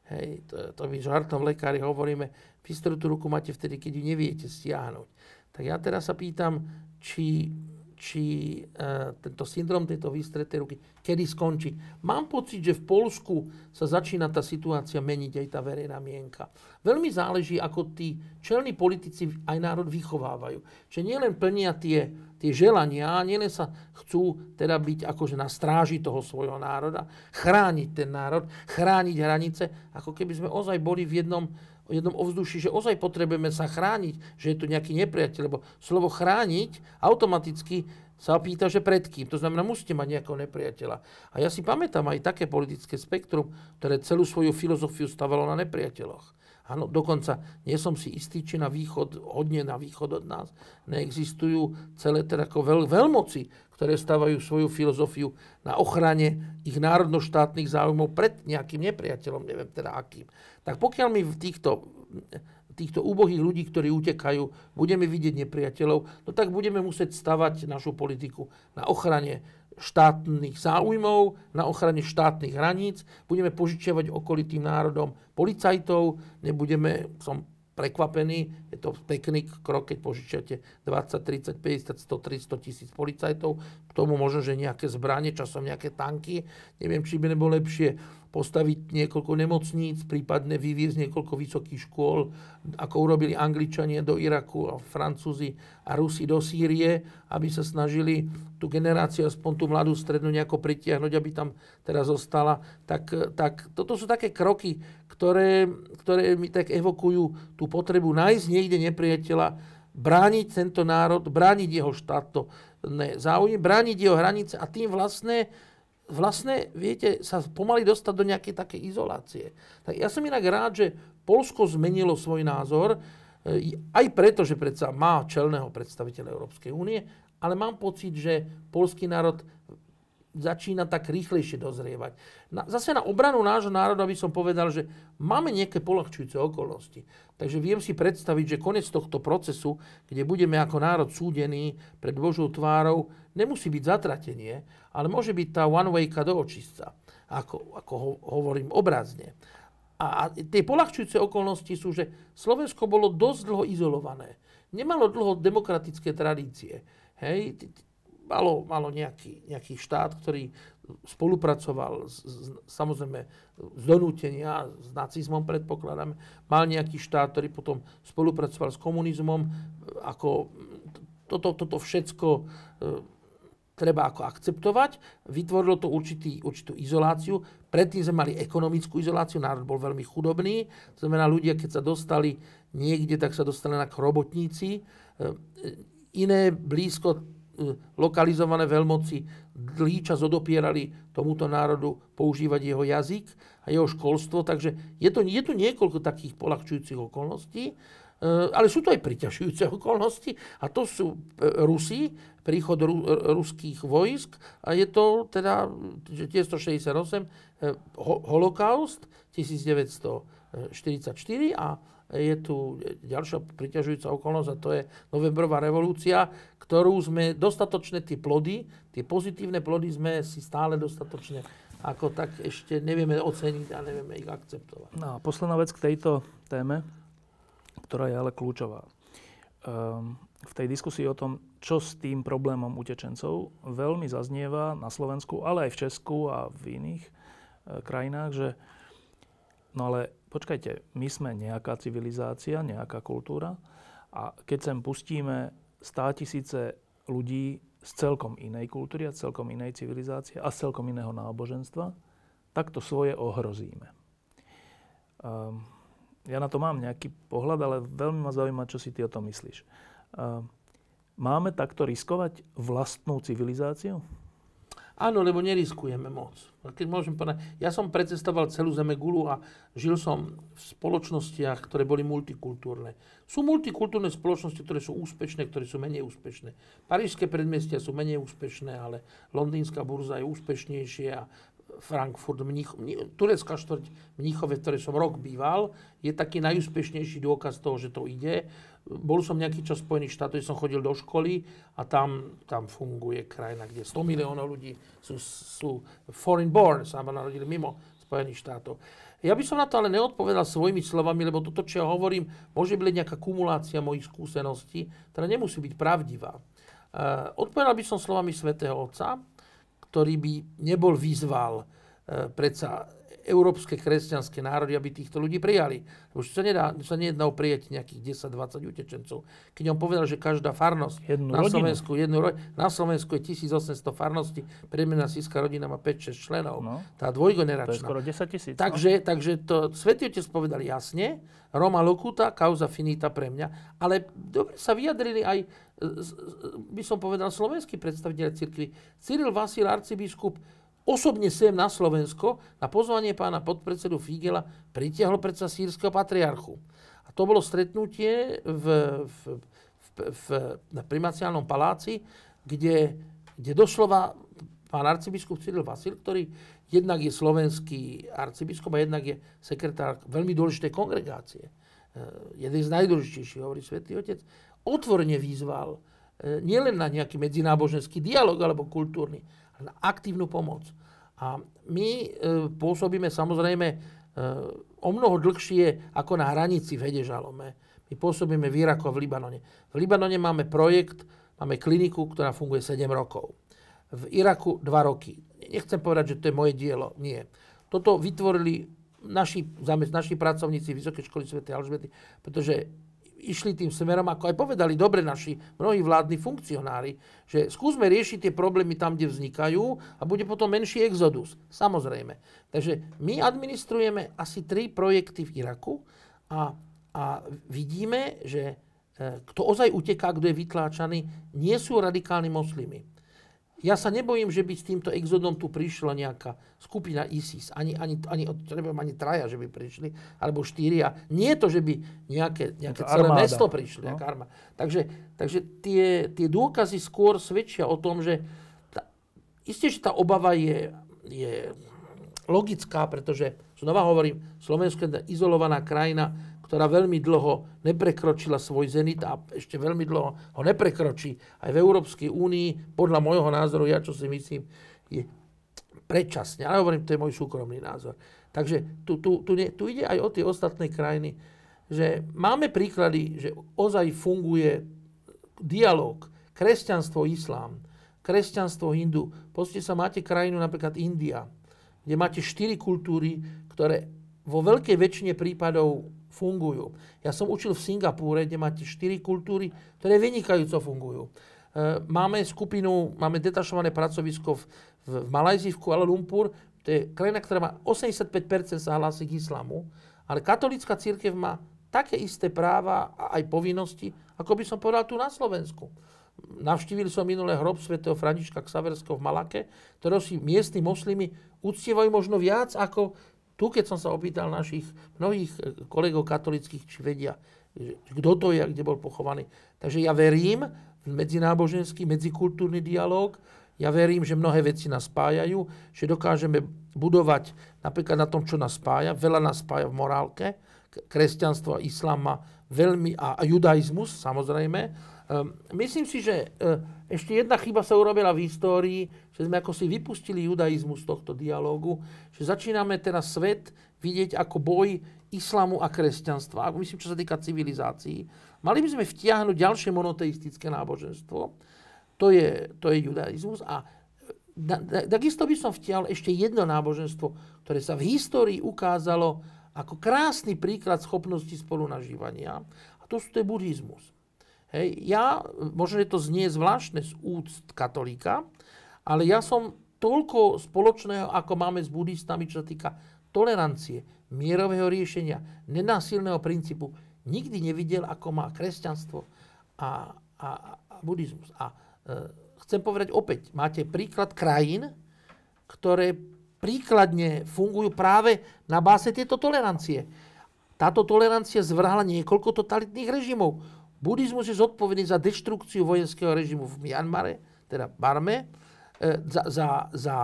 Hej, to, to my žartom lekári hovoríme, vystretú ruku máte vtedy, keď ju neviete stiahnuť. Tak ja teraz sa pýtam, či, či uh, tento syndrom tejto vystretej ruky, kedy skončí. Mám pocit, že v Polsku sa začína tá situácia meniť, aj tá verejná mienka. Veľmi záleží, ako tí čelní politici aj národ vychovávajú. Čiže nielen plnia tie, tie želania, nielen sa chcú teda byť akože na stráži toho svojho národa, chrániť ten národ, chrániť hranice, ako keby sme ozaj boli v jednom jednom ovzduší, že ozaj potrebujeme sa chrániť, že je tu nejaký nepriateľ, lebo slovo chrániť automaticky sa pýta, že pred kým. To znamená, musíte mať nejakého nepriateľa. A ja si pamätám aj také politické spektrum, ktoré celú svoju filozofiu stavalo na nepriateľoch. Áno, dokonca nie som si istý, či na východ, hodne na východ od nás, neexistujú celé teda ako veľ, veľmoci, ktoré stavajú svoju filozofiu na ochrane ich národnoštátnych záujmov pred nejakým nepriateľom, neviem teda akým. Tak pokiaľ my v týchto, týchto úbohých ľudí, ktorí utekajú, budeme vidieť nepriateľov, no tak budeme musieť stavať našu politiku na ochrane štátnych záujmov, na ochrane štátnych hraníc, budeme požičiavať okolitým národom policajtov, nebudeme, som prekvapený. Je to pekný krok, keď požičiate 20, 30, 50, 100, 300 tisíc policajtov. K tomu možno, že nejaké zbranie, časom nejaké tanky. Neviem, či by nebolo lepšie postaviť niekoľko nemocníc, prípadne vyviezť niekoľko vysokých škôl, ako urobili Angličania do Iraku a Francúzi a Rusi do Sýrie, aby sa snažili tú generáciu, aspoň tú mladú strednú nejako pritiahnuť, aby tam teraz zostala. Tak, tak toto sú také kroky, ktoré, ktoré mi tak evokujú tú potrebu nájsť niekde nepriateľa, brániť tento národ, brániť jeho štátno záujmy, brániť jeho hranice a tým vlastne vlastne, viete, sa pomaly dostať do nejakej takej izolácie. Tak ja som inak rád, že Polsko zmenilo svoj názor, e, aj preto, že predsa má čelného predstaviteľa Európskej únie, ale mám pocit, že polský národ začína tak rýchlejšie dozrievať. Na, zase na obranu nášho národa by som povedal, že máme nejaké polahčujúce okolnosti. Takže viem si predstaviť, že koniec tohto procesu, kde budeme ako národ súdení pred Božou tvárou, nemusí byť zatratenie, ale môže byť tá one way do očistca, ako, ako ho, hovorím obrazne. A, a tie polahčujúce okolnosti sú, že Slovensko bolo dosť dlho izolované. Nemalo dlho demokratické tradície. Hej, malo, malo nejaký, nejaký štát, ktorý spolupracoval s, s, samozrejme z donútenia s nacizmom predpokladám. Mal nejaký štát, ktorý potom spolupracoval s komunizmom. Ako toto, toto všetko e, treba ako akceptovať. Vytvorilo to určitý, určitú izoláciu. Predtým sme mali ekonomickú izoláciu, národ bol veľmi chudobný. To znamená, ľudia, keď sa dostali niekde, tak sa dostali ako robotníci. E, iné blízko E, lokalizované veľmoci dlhý čas odopierali tomuto národu používať jeho jazyk a jeho školstvo, takže je, to, je tu niekoľko takých polahčujúcich okolností, e, ale sú to aj priťažujúce [LAUGHS] okolnosti. A to sú e, Rusi, príchod ru, ruských vojsk a je to teda 1968 holokaust 1944 a je tu ďalšia priťažujúca okolnosť a to je novembrová revolúcia, ktorú sme dostatočne tie plody, tie pozitívne plody sme si stále dostatočne ako tak ešte nevieme oceniť a nevieme ich akceptovať. No a posledná vec k tejto téme, ktorá je ale kľúčová. Um, v tej diskusii o tom, čo s tým problémom utečencov veľmi zaznieva na Slovensku, ale aj v Česku a v iných e, krajinách, že no ale počkajte, my sme nejaká civilizácia, nejaká kultúra a keď sem pustíme stá tisíce ľudí z celkom inej kultúry a celkom inej civilizácie a celkom iného náboženstva, tak to svoje ohrozíme. Um, ja na to mám nejaký pohľad, ale veľmi ma zaujíma, čo si ty o tom myslíš. Um, máme takto riskovať vlastnú civilizáciu? Áno, lebo neriskujeme moc. Keď môžem povedať, ja som precestoval celú Zeme Gulu a žil som v spoločnostiach, ktoré boli multikultúrne. Sú multikultúrne spoločnosti, ktoré sú úspešné, ktoré sú menej úspešné. Parížské predmestia sú menej úspešné, ale londýnska burza je úspešnejšia a Frankfurt, Mnich, turecká štvrť Mnichove, v ktorej som rok býval, je taký najúspešnejší dôkaz toho, že to ide bol som nejaký čas Spojených štátoch, som chodil do školy a tam, tam funguje krajina, kde 100 miliónov ľudí sú, sú foreign born, sa narodili mimo Spojených štátov. Ja by som na to ale neodpovedal svojimi slovami, lebo toto, čo ja hovorím, môže byť nejaká kumulácia mojich skúseností, ktorá nemusí byť pravdivá. Uh, odpovedal by som slovami svätého Otca, ktorý by nebol vyzval uh, predsa európske kresťanské národy, aby týchto ľudí prijali. Už sa, nedá, sa nejedná o prijať nejakých 10-20 utečencov. Keď on povedal, že každá farnosť jednu na Slovensku, jednu, na Slovensku je 1800 farností, priemerná síska rodina má 5-6 členov. No, tá dvojgeneračná. To je skoro 10 tisíc. No. Takže, no? takže to Svetý Otec povedal jasne, Roma locuta, causa finita pre mňa, ale dobre sa vyjadrili aj, by som povedal, slovenský predstaviteľ cirkvi. Cyril Vasil, arcibiskup, osobne sem na Slovensko na pozvanie pána podpredsedu Figela pritiahol predsa sírskeho patriarchu. A to bolo stretnutie v, v, v, v, na primaciálnom paláci, kde, kde doslova pán arcibiskup Cyril Vasil, ktorý jednak je slovenský arcibiskup a jednak je sekretár veľmi dôležitej kongregácie. E, jeden z najdôležitejších, hovorí svätý Otec, otvorene vyzval e, nielen na nejaký medzináboženský dialog alebo kultúrny, na aktívnu pomoc. A my e, pôsobíme samozrejme e, o mnoho dlhšie ako na hranici v Hedežalome. My pôsobíme v Iraku a v Libanone. V Libanone máme projekt, máme kliniku, ktorá funguje 7 rokov. V Iraku 2 roky. Nechcem povedať, že to je moje dielo. Nie. Toto vytvorili naši, naši pracovníci Vysokej školy Sv. Alžbety, pretože išli tým smerom, ako aj povedali dobre naši mnohí vládni funkcionári, že skúsme riešiť tie problémy tam, kde vznikajú a bude potom menší exodus. Samozrejme. Takže my administrujeme asi tri projekty v Iraku a, a vidíme, že e, kto ozaj uteká, kto je vytláčaný, nie sú radikálni moslimy ja sa nebojím, že by s týmto exodom tu prišla nejaká skupina ISIS. Ani, ani, ani, neviem, ani traja, že by prišli, alebo štyria. Nie je to, že by nejaké, nejaké celé armáda. mesto prišli. No. Takže, takže tie, tie dôkazy skôr svedčia o tom, že tá, isté, že tá obava je, je logická, pretože, znova hovorím, Slovensko je izolovaná krajina, ktorá veľmi dlho neprekročila svoj zenit a ešte veľmi dlho ho neprekročí aj v Európskej únii, podľa môjho názoru, ja čo si myslím, je predčasne. Ale hovorím, to je môj súkromný názor. Takže tu, tu, tu, ne, tu ide aj o tie ostatné krajiny, že máme príklady, že ozaj funguje dialog kresťanstvo, islám, kresťanstvo, hindu. Pozrite sa, máte krajinu napríklad India, kde máte štyri kultúry, ktoré vo veľkej väčšine prípadov fungujú. Ja som učil v Singapúre, kde máte 4 kultúry, ktoré vynikajúco fungujú. E, máme skupinu, máme detašované pracovisko v, v, v Malajzii, v Kuala Lumpur. To je krajina, ktorá má 85% sa hlási k islamu, ale katolická církev má také isté práva a aj povinnosti, ako by som povedal tu na Slovensku. Navštívili som minulé hrob svätého Františka Ksaverského v Malake, ktorého si miestni moslimy uctievajú možno viac ako tu, keď som sa opýtal našich mnohých eh, kolegov katolických, či vedia, kto to je a kde bol pochovaný. Takže ja verím v medzináboženský, medzikultúrny dialog, ja verím, že mnohé veci nás spájajú, že dokážeme budovať napríklad na tom, čo nás spája. Veľa nás spája v morálke. Kresťanstvo islám má veľmi, a, a judaizmus samozrejme, myslím si, že uh, ešte jedna chyba sa urobila v histórii, že sme ako si vypustili judaizmus z tohto dialógu, že začíname teraz svet vidieť ako boj islamu a kresťanstva, myslím, čo sa týka civilizácií. Mali by sme vtiahnuť ďalšie monoteistické náboženstvo, to je, to je judaizmus a takisto by som vtiahol ešte jedno náboženstvo, ktoré sa v histórii ukázalo ako krásny príklad schopnosti spolunažívania. A to je buddhizmus. Hej, ja, možno je to znie zvláštne z úct katolíka, ale ja som toľko spoločného, ako máme s buddhistami, čo sa týka tolerancie, mierového riešenia, nenásilného princípu, nikdy nevidel, ako má kresťanstvo a, a, a buddhizmus. A e, chcem povedať opäť, máte príklad krajín, ktoré príkladne fungujú práve na báze tieto tolerancie. Táto tolerancia zvrhla niekoľko totalitných režimov. Buddhizmus je zodpovedný za deštrukciu vojenského režimu v Myanmare, teda Barme, e, za, za, za,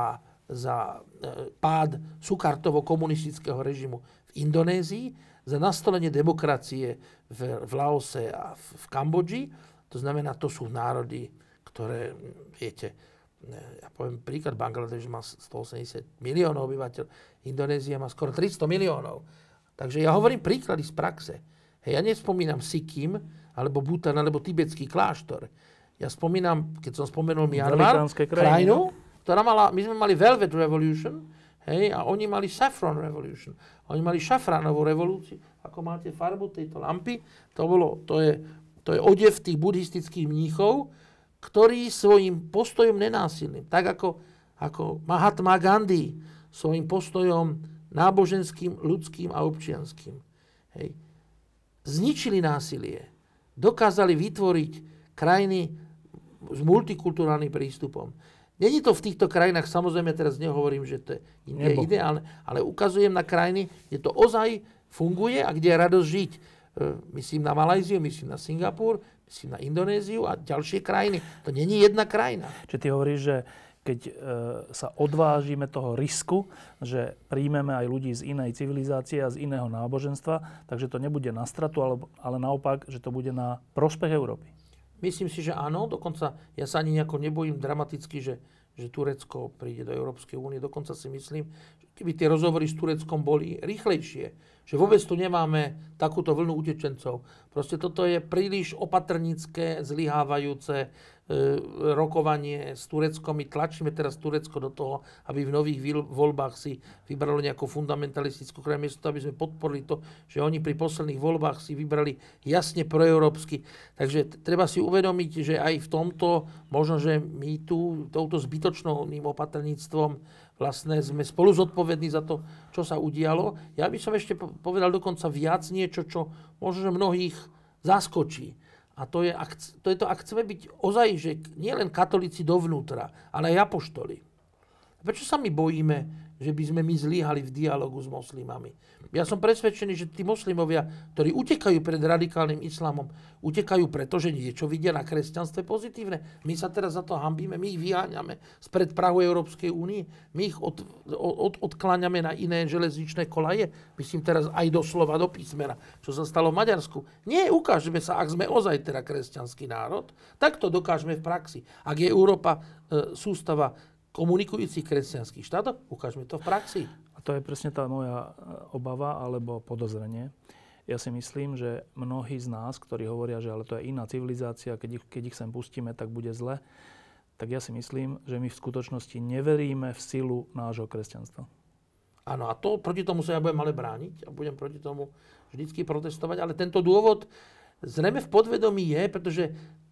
za e, pád Sukartovo-komunistického režimu v Indonézii, za nastolenie demokracie v, v Laose a v, v Kambodži. To znamená, to sú národy, ktoré, viete, e, ja poviem príklad, Bangladeš má 180 miliónov obyvateľov, Indonézia má skoro 300 miliónov. Takže ja hovorím príklady z praxe. Hej, ja nespomínam Sikkim, alebo Bhutan, alebo tibetský kláštor. Ja spomínam, keď som spomenul Myanmar, krajinu, ktorá mala, my sme mali Velvet Revolution, hej, a oni mali Saffron Revolution. Oni mali šafránovú revolúciu, ako máte farbu tejto lampy. To, bolo, to, je, to je odev tých buddhistických mníchov, ktorí svojim postojom nenásilným, tak ako, ako Mahatma Gandhi, svojim postojom náboženským, ľudským a občianským. Hej. Zničili násilie dokázali vytvoriť krajiny s multikulturálnym prístupom. Není to v týchto krajinách, samozrejme teraz nehovorím, že to je ideálne, ale ukazujem na krajiny, kde to ozaj funguje a kde je radosť žiť. E, myslím na Malajziu, myslím na Singapur, myslím na Indonéziu a ďalšie krajiny. To není jedna krajina. Čiže ty hovoríš, že keď e, sa odvážime toho risku, že príjmeme aj ľudí z inej civilizácie a z iného náboženstva, takže to nebude na stratu, ale, ale naopak, že to bude na prospech Európy. Myslím si, že áno. Dokonca ja sa ani nejako nebojím dramaticky, že, že Turecko príde do Európskej únie. Dokonca si myslím, že keby tie rozhovory s Tureckom boli rýchlejšie, že vôbec tu nemáme takúto vlnu utečencov. Proste toto je príliš opatrnícke, zlyhávajúce, rokovanie s Tureckom. My tlačíme teraz Turecko do toho, aby v nových voľbách si vybralo nejakú fundamentalistickú krajinu, miesto aby sme podporili to, že oni pri posledných voľbách si vybrali jasne proeurópsky. Takže treba si uvedomiť, že aj v tomto, možno, že my tu touto zbytočným opatrníctvom vlastne sme spolu zodpovední za to, čo sa udialo. Ja by som ešte povedal dokonca viac niečo, čo možno, že mnohých zaskočí. A to je, to je to, ak chceme byť ozaj, že nie len katolíci dovnútra, ale aj apoštoli. Prečo sa my bojíme že by sme my zlíhali v dialogu s moslimami. Ja som presvedčený, že tí moslimovia, ktorí utekajú pred radikálnym islamom, utekajú preto, že niečo vidia na kresťanstve pozitívne. My sa teraz za to hambíme, my ich vyháňame spred Prahu Európskej únie, my ich od, od, odkláňame na iné železničné kolaje, myslím teraz aj doslova do písmena, čo sa stalo v Maďarsku. Nie, ukážeme sa, ak sme ozaj teda kresťanský národ, tak to dokážeme v praxi. Ak je Európa e, sústava komunikujúcich kresťanských štátov? Ukážme to v praxi. A to je presne tá moja e, obava alebo podozrenie. Ja si myslím, že mnohí z nás, ktorí hovoria, že ale to je iná civilizácia, keď ich, keď ich sem pustíme, tak bude zle, tak ja si myslím, že my v skutočnosti neveríme v silu nášho kresťanstva. Áno, a to proti tomu sa ja budem ale brániť a budem proti tomu vždycky protestovať, ale tento dôvod zrejme v podvedomí je, pretože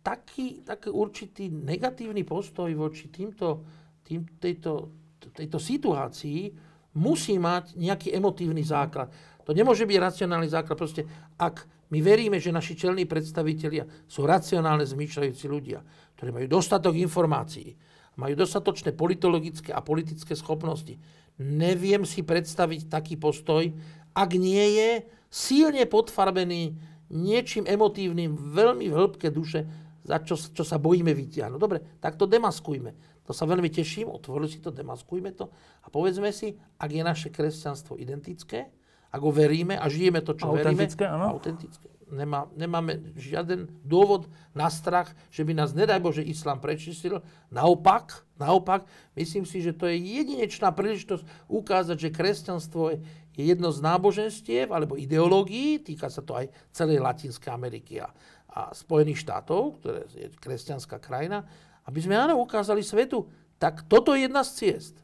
taký, taký určitý negatívny postoj voči týmto tým, tejto, tejto situácii musí mať nejaký emotívny základ. To nemôže byť racionálny základ. Proste, ak my veríme, že naši čelní predstavitelia sú racionálne zmýšľajúci ľudia, ktorí majú dostatok informácií, majú dostatočné politologické a politické schopnosti, neviem si predstaviť taký postoj, ak nie je silne podfarbený niečím emotívnym, veľmi v hĺbke duše, za čo, čo sa bojíme vytiahnuť. Dobre, tak to demaskujme. To sa veľmi teším, otvorili si to, demaskujme to a povedzme si, ak je naše kresťanstvo identické, ak ho veríme a žijeme to, čo autentické, veríme. Áno. Autentické, Nemá, nemáme žiaden dôvod na strach, že by nás, nedaj Bože, islám prečistil. Naopak, naopak, myslím si, že to je jedinečná príležitosť ukázať, že kresťanstvo je, je jedno z náboženstiev alebo ideológií, týka sa to aj celej Latinskej Ameriky a, a Spojených štátov, ktoré je kresťanská krajina, aby sme áno ukázali svetu, tak toto je jedna z ciest.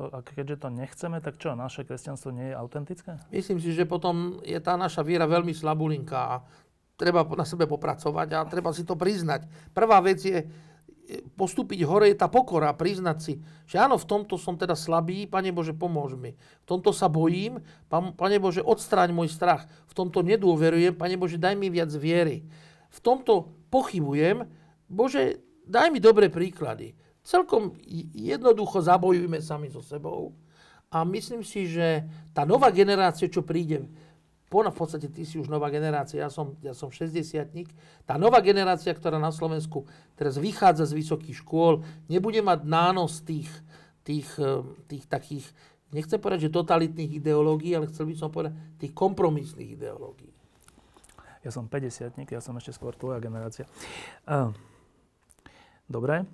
A keďže to nechceme, tak čo, naše kresťanstvo nie je autentické? Myslím si, že potom je tá naša viera veľmi slabulinká a treba na sebe popracovať a treba si to priznať. Prvá vec je, postúpiť hore je tá pokora, priznať si, že áno, v tomto som teda slabý, Pane Bože, pomôž mi. V tomto sa bojím, Pane Bože, odstráň môj strach. V tomto nedôverujem, Pane Bože, daj mi viac viery. V tomto pochybujem, Bože, daj mi dobré príklady celkom jednoducho zabojujme sami so sebou. A myslím si, že tá nová generácia, čo príde, v podstate ty si už nová generácia, ja som, ja som 60 tá nová generácia, ktorá na Slovensku teraz vychádza z vysokých škôl, nebude mať nános tých, tých, eh, tých takých, nechcem povedať, že totalitných ideológií, ale chcel by som povedať tých kompromisných ideológií. Ja som 50 ja som ešte skôr tvoja generácia. Uh, dobre,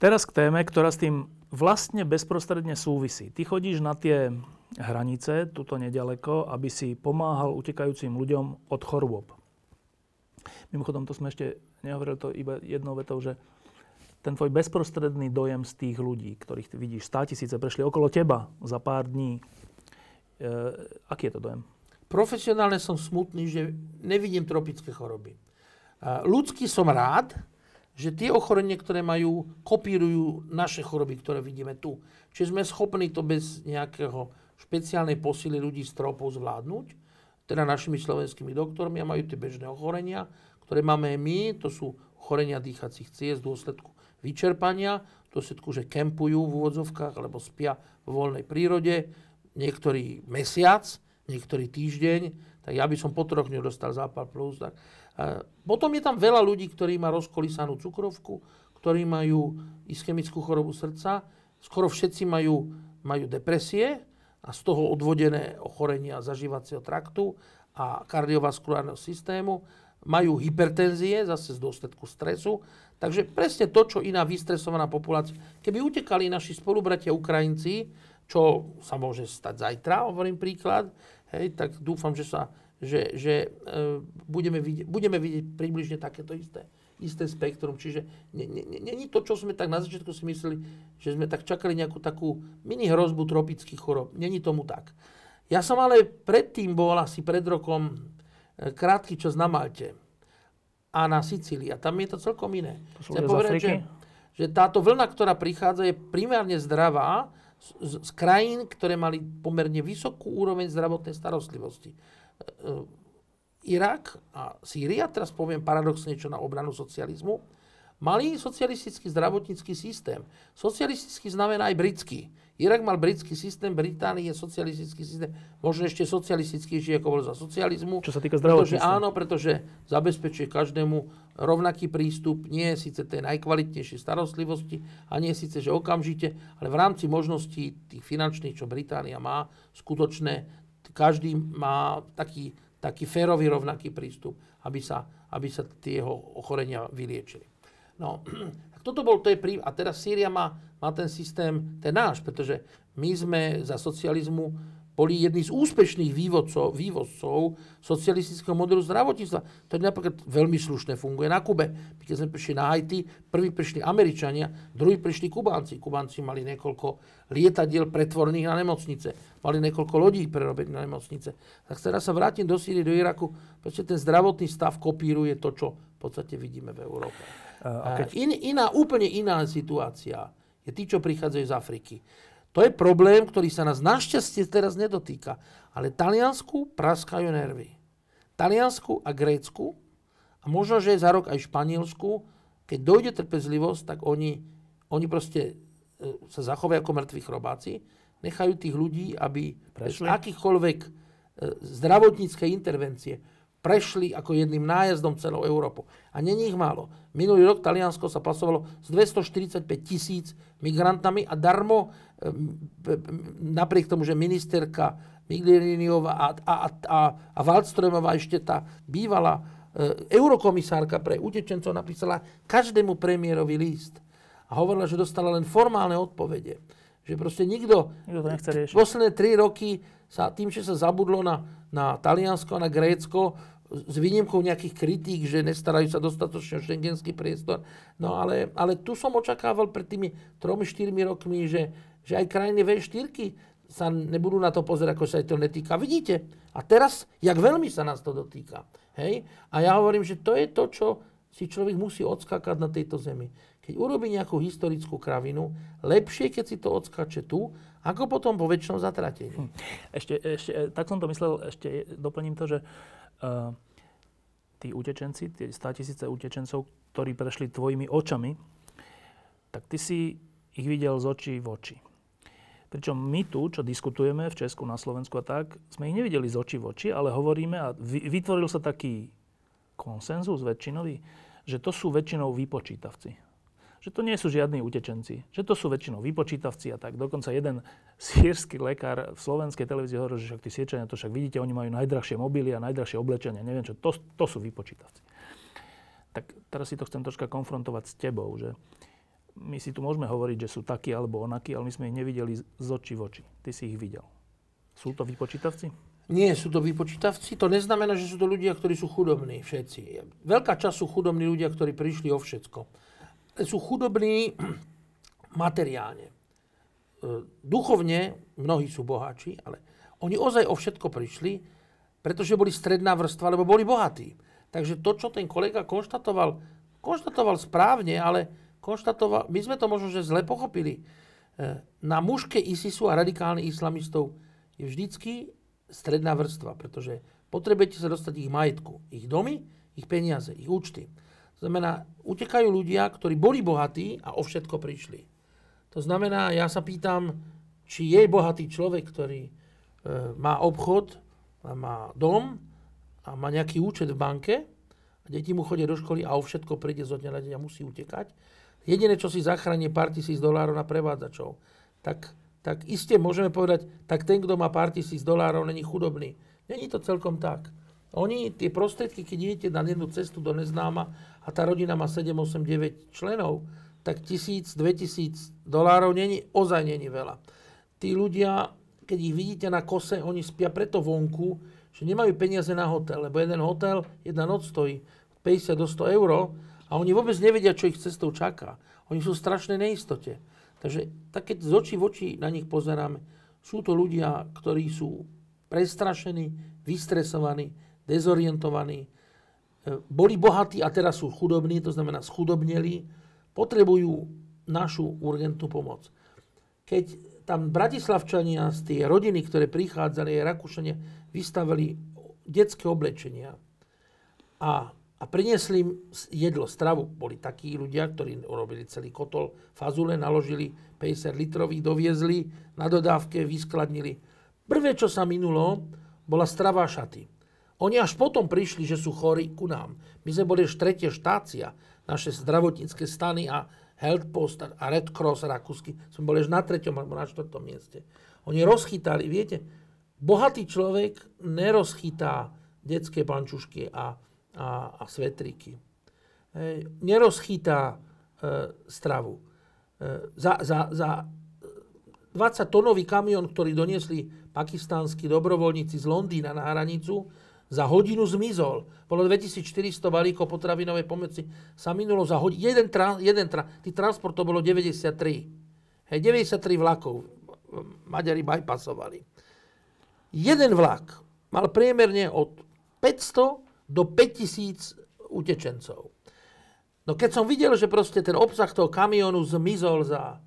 Teraz k téme, ktorá s tým vlastne bezprostredne súvisí. Ty chodíš na tie hranice, tuto nedaleko, aby si pomáhal utekajúcim ľuďom od chorôb. Mimochodom, to sme ešte nehovorili to iba jednou vetou, že ten tvoj bezprostredný dojem z tých ľudí, ktorých ty vidíš, 100 tisíce prešli okolo teba za pár dní, e, aký je to dojem? Profesionálne som smutný, že nevidím tropické choroby. Ľudský som rád, že tie ochorenie, ktoré majú, kopírujú naše choroby, ktoré vidíme tu. Čiže sme schopní to bez nejakého špeciálnej posily ľudí z tropov zvládnuť, teda našimi slovenskými doktormi a majú tie bežné ochorenia, ktoré máme my, to sú ochorenia dýchacích ciest v dôsledku vyčerpania, v dôsledku, že kempujú v úvodzovkách alebo spia v voľnej prírode, niektorý mesiac, niektorý týždeň, tak ja by som po troch dostal zápal plus. Tak potom je tam veľa ľudí, ktorí má rozkolisanú cukrovku, ktorí majú ischemickú chorobu srdca, skoro všetci majú, majú depresie a z toho odvodené ochorenia zažívacieho traktu a kardiovaskulárneho systému, majú hypertenzie zase z dôsledku stresu. Takže presne to, čo iná vystresovaná populácia. Keby utekali naši spolubratia Ukrajinci, čo sa môže stať zajtra, hovorím príklad, hej, tak dúfam, že sa že, že e, budeme, vidieť, budeme vidieť približne takéto isté, isté spektrum. Čiže není to, čo sme tak na začiatku si mysleli, že sme tak čakali nejakú takú mini hrozbu tropických chorob. Není tomu tak. Ja som ale predtým bol asi pred rokom e, krátky čas na Malte a na Sicílii. A tam je to celkom iné. Chcem povedať, že, že táto vlna, ktorá prichádza, je primárne zdravá z, z krajín, ktoré mali pomerne vysokú úroveň zdravotnej starostlivosti. E, Irak a Sýria, teraz poviem paradoxne čo na obranu socializmu, mali socialistický zdravotnícky systém. Socialistický znamená aj britský. Irak mal britský systém, Británia je socialistický systém, možno ešte socialistickejší, ako bol za socializmu. Čo sa týka zdravotníctva. Pretože áno, pretože zabezpečuje každému rovnaký prístup, nie je síce tej najkvalitnejšej starostlivosti a nie je síce, že okamžite, ale v rámci možností tých finančných, čo Británia má, skutočné každý má taký, taký férový rovnaký prístup, aby sa, aby sa tie jeho ochorenia vyliečili. No, [CLEARS THROAT] tak toto bol, to je prí... A teraz Sýria má, má ten systém, ten náš, pretože my sme za socializmu boli jedni z úspešných vývodcov, vývozcov socialistického modelu zdravotníctva. To je napríklad veľmi slušne funguje na Kube. Keď sme prišli na Haiti, prvý prišli Američania, druhý prišli Kubánci. Kubánci mali niekoľko lietadiel pretvorných na nemocnice. Mali niekoľko lodí prerobených na nemocnice. Tak teraz sa vrátim do Sýrie, do Iraku, pretože ten zdravotný stav kopíruje to, čo v podstate vidíme v Európe. Uh, keď... In, iná, úplne iná situácia je tí, čo prichádzajú z Afriky. To je problém, ktorý sa nás našťastie teraz nedotýka. Ale Taliansku praskajú nervy. Taliansku a Grécku a možno, že za rok aj Španielsku, keď dojde trpezlivosť, tak oni, oni proste e, sa zachovajú ako mŕtvi chrobáci, nechajú tých ľudí, aby bez akýchkoľvek e, zdravotníckej intervencie prešli ako jedným nájazdom celou Európu. A není ich málo. Minulý rok Taliansko sa pasovalo s 245 tisíc migrantami a darmo, napriek tomu, že ministerka Miglieriniová a, a, a, a Waldströmová, ešte tá bývalá e, eurokomisárka pre utečencov napísala každému premiérovi list. A hovorila, že dostala len formálne odpovede. Že proste nikto, nikto to nechce riešiť. posledné tri roky sa tým, že sa zabudlo na, na Taliansko a na Grécko, s výnimkou nejakých kritík, že nestarajú sa dostatočne o šengenský priestor. No ale, ale tu som očakával pred tými 3-4 rokmi, že, že aj krajiny V4 sa nebudú na to pozerať, ako sa to netýka. Vidíte? A teraz, jak veľmi sa nás to dotýka. Hej? A ja hovorím, že to je to, čo si človek musí odskákať na tejto zemi. Keď urobí nejakú historickú kravinu, lepšie, keď si to odskáče tu, ako potom po väčšom zatratení. Hm. Ešte, ešte, tak som to myslel, ešte doplním to, že uh, tí utečenci, tie 100 tisíce utečencov, ktorí prešli tvojimi očami, tak ty si ich videl z očí v oči. Pričom my tu, čo diskutujeme v Česku, na Slovensku a tak, sme ich nevideli z očí v oči, ale hovoríme a vytvoril sa taký konsenzus väčšinový, že to sú väčšinou vypočítavci. Že to nie sú žiadni utečenci. Že to sú väčšinou vypočítavci a tak. Dokonca jeden sírsky lekár v slovenskej televízii hovoril, že však tí siečania, to však vidíte, oni majú najdrahšie mobily a najdrahšie oblečenie. Neviem čo, to, to sú vypočítavci. Tak teraz si to chcem troška konfrontovať s tebou, že my si tu môžeme hovoriť, že sú takí alebo onakí, ale my sme ich nevideli z očí v oči. Ty si ich videl. Sú to vypočítavci? Nie sú to vypočítavci. To neznamená, že sú to ľudia, ktorí sú chudobní všetci. Veľká časť sú chudobní ľudia, ktorí prišli o všetko. Sú chudobní [CLEARS THROAT] materiálne. E, duchovne mnohí sú boháči, ale oni ozaj o všetko prišli, pretože boli stredná vrstva, lebo boli bohatí. Takže to, čo ten kolega konštatoval, konštatoval správne, ale konštatoval, my sme to možno, že zle pochopili. E, na mužke ISISu a radikálnych islamistov je vždycky stredná vrstva, pretože potrebujete sa dostať ich majetku, ich domy, ich peniaze, ich účty. Znamená, utekajú ľudia, ktorí boli bohatí a o všetko prišli. To znamená, ja sa pýtam, či je bohatý človek, ktorý e, má obchod, a má dom a má nejaký účet v banke a deti mu chodia do školy a o všetko príde zo dňa na deň a musí utekať Jediné, čo si zachráni pár tisíc dolárov na prevádzačov. Tak, tak iste môžeme povedať, tak ten, kto má pár tisíc dolárov, není chudobný. Není to celkom tak. Oni, tie prostriedky, keď idete na jednu cestu do neznáma a tá rodina má 7, 8, 9 členov, tak tisíc, dve tisíc dolárov není, ozaj není veľa. Tí ľudia, keď ich vidíte na kose, oni spia preto vonku, že nemajú peniaze na hotel, lebo jeden hotel, jedna noc stojí 50 do 100 eur a oni vôbec nevedia, čo ich cestou čaká. Oni sú v strašnej neistote. Takže tak keď z očí v oči na nich pozeráme, sú to ľudia, ktorí sú prestrašení, vystresovaní, dezorientovaní, e, boli bohatí a teraz sú chudobní, to znamená schudobneli, potrebujú našu urgentnú pomoc. Keď tam Bratislavčania z tie rodiny, ktoré prichádzali, Rakúšania, vystavili detské oblečenia a a priniesli im jedlo, stravu. Boli takí ľudia, ktorí urobili celý kotol fazule, naložili 50 litrových, doviezli na dodávke, vyskladnili. Prvé, čo sa minulo, bola strava šaty. Oni až potom prišli, že sú chorí ku nám. My sme boli už tretia štácia, naše zdravotnícke stany a Health Post a Red Cross rakúsky. Sme boli až na treťom alebo na štvrtom mieste. Oni rozchytali, viete, bohatý človek nerozchytá detské pančušky a a, a svetriky. E, nerozchytá e, stravu. E, za, za, za 20-tonový kamión, ktorý doniesli pakistánsky dobrovoľníci z Londýna na hranicu, za hodinu zmizol. Bolo 2400 balíkov potravinovej pomoci. Sa minulo za hodinu. Jeden, tra, jeden tra, tých transportov bolo 93. Hej, 93 vlakov. Maďari bypassovali. Jeden vlak mal priemerne od 500 do 5000 utečencov. No keď som videl, že proste ten obsah toho kamionu zmizol za,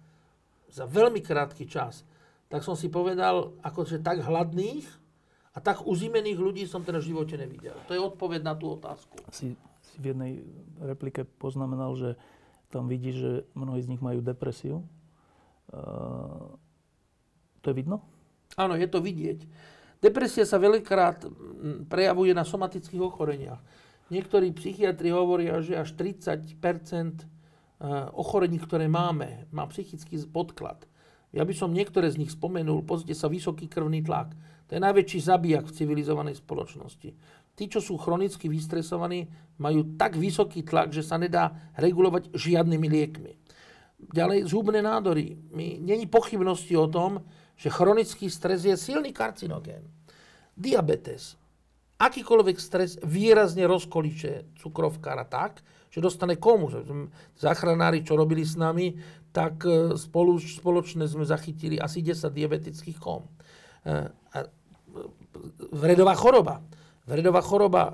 za veľmi krátky čas, tak som si povedal, akože tak hladných a tak uzimených ľudí som teda v živote nevidel. To je odpoveď na tú otázku. Si, si v jednej replike poznamenal, že tam vidí, že mnohí z nich majú depresiu. Uh, to je vidno? Áno, je to vidieť. Depresia sa veľkrát prejavuje na somatických ochoreniach. Niektorí psychiatri hovoria, že až 30 e, ochorení, ktoré máme, má psychický podklad. Ja by som niektoré z nich spomenul. Pozrite sa, vysoký krvný tlak. To je najväčší zabijak v civilizovanej spoločnosti. Tí, čo sú chronicky vystresovaní, majú tak vysoký tlak, že sa nedá regulovať žiadnymi liekmi. Ďalej, zubné nádory. Není pochybnosti o tom, že chronický stres je silný karcinogén. Diabetes. Akýkoľvek stres výrazne rozkolíče cukrovkára tak, že dostane komu. Záchranári, čo robili s nami, tak e, spolu, spoločne sme zachytili asi 10 diabetických kom. E, vredová choroba. Vredová choroba e,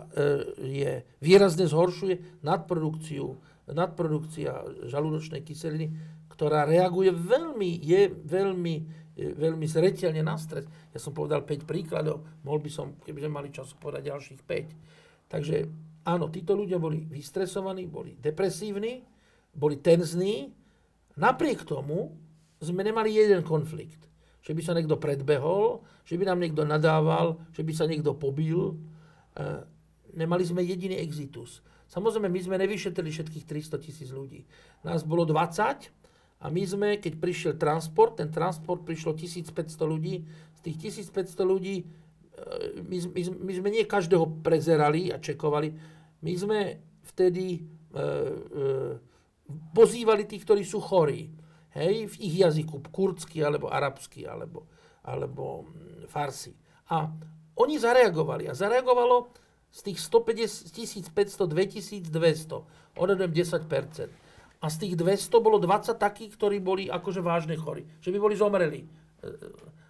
je, výrazne zhoršuje nadprodukciu, nadprodukcia žalúdočnej kyseliny, ktorá reaguje veľmi, je veľmi, veľmi zreteľne na stres. Ja som povedal 5 príkladov, mohol by som, keby sme mali čas, povedať ďalších 5. Takže Áno, títo ľudia boli vystresovaní, boli depresívni, boli tenzní. Napriek tomu sme nemali jeden konflikt. Že by sa niekto predbehol, že by nám niekto nadával, že by sa niekto pobil. E, nemali sme jediný exitus. Samozrejme, my sme nevyšetrili všetkých 300 tisíc ľudí. Nás bolo 20 a my sme, keď prišiel transport, ten transport prišlo 1500 ľudí, z tých 1500 ľudí e, my, my, my sme nie každého prezerali a čekovali, my sme vtedy e, e, pozývali tých, ktorí sú chorí. Hej, v ich jazyku, kurdsky, alebo arabsky, alebo, alebo mm, farsi. A oni zareagovali. A zareagovalo z tých 150, 1500, 2200, odhadem 10%. A z tých 200 bolo 20 takých, ktorí boli akože vážne chorí. Že by boli zomreli. E,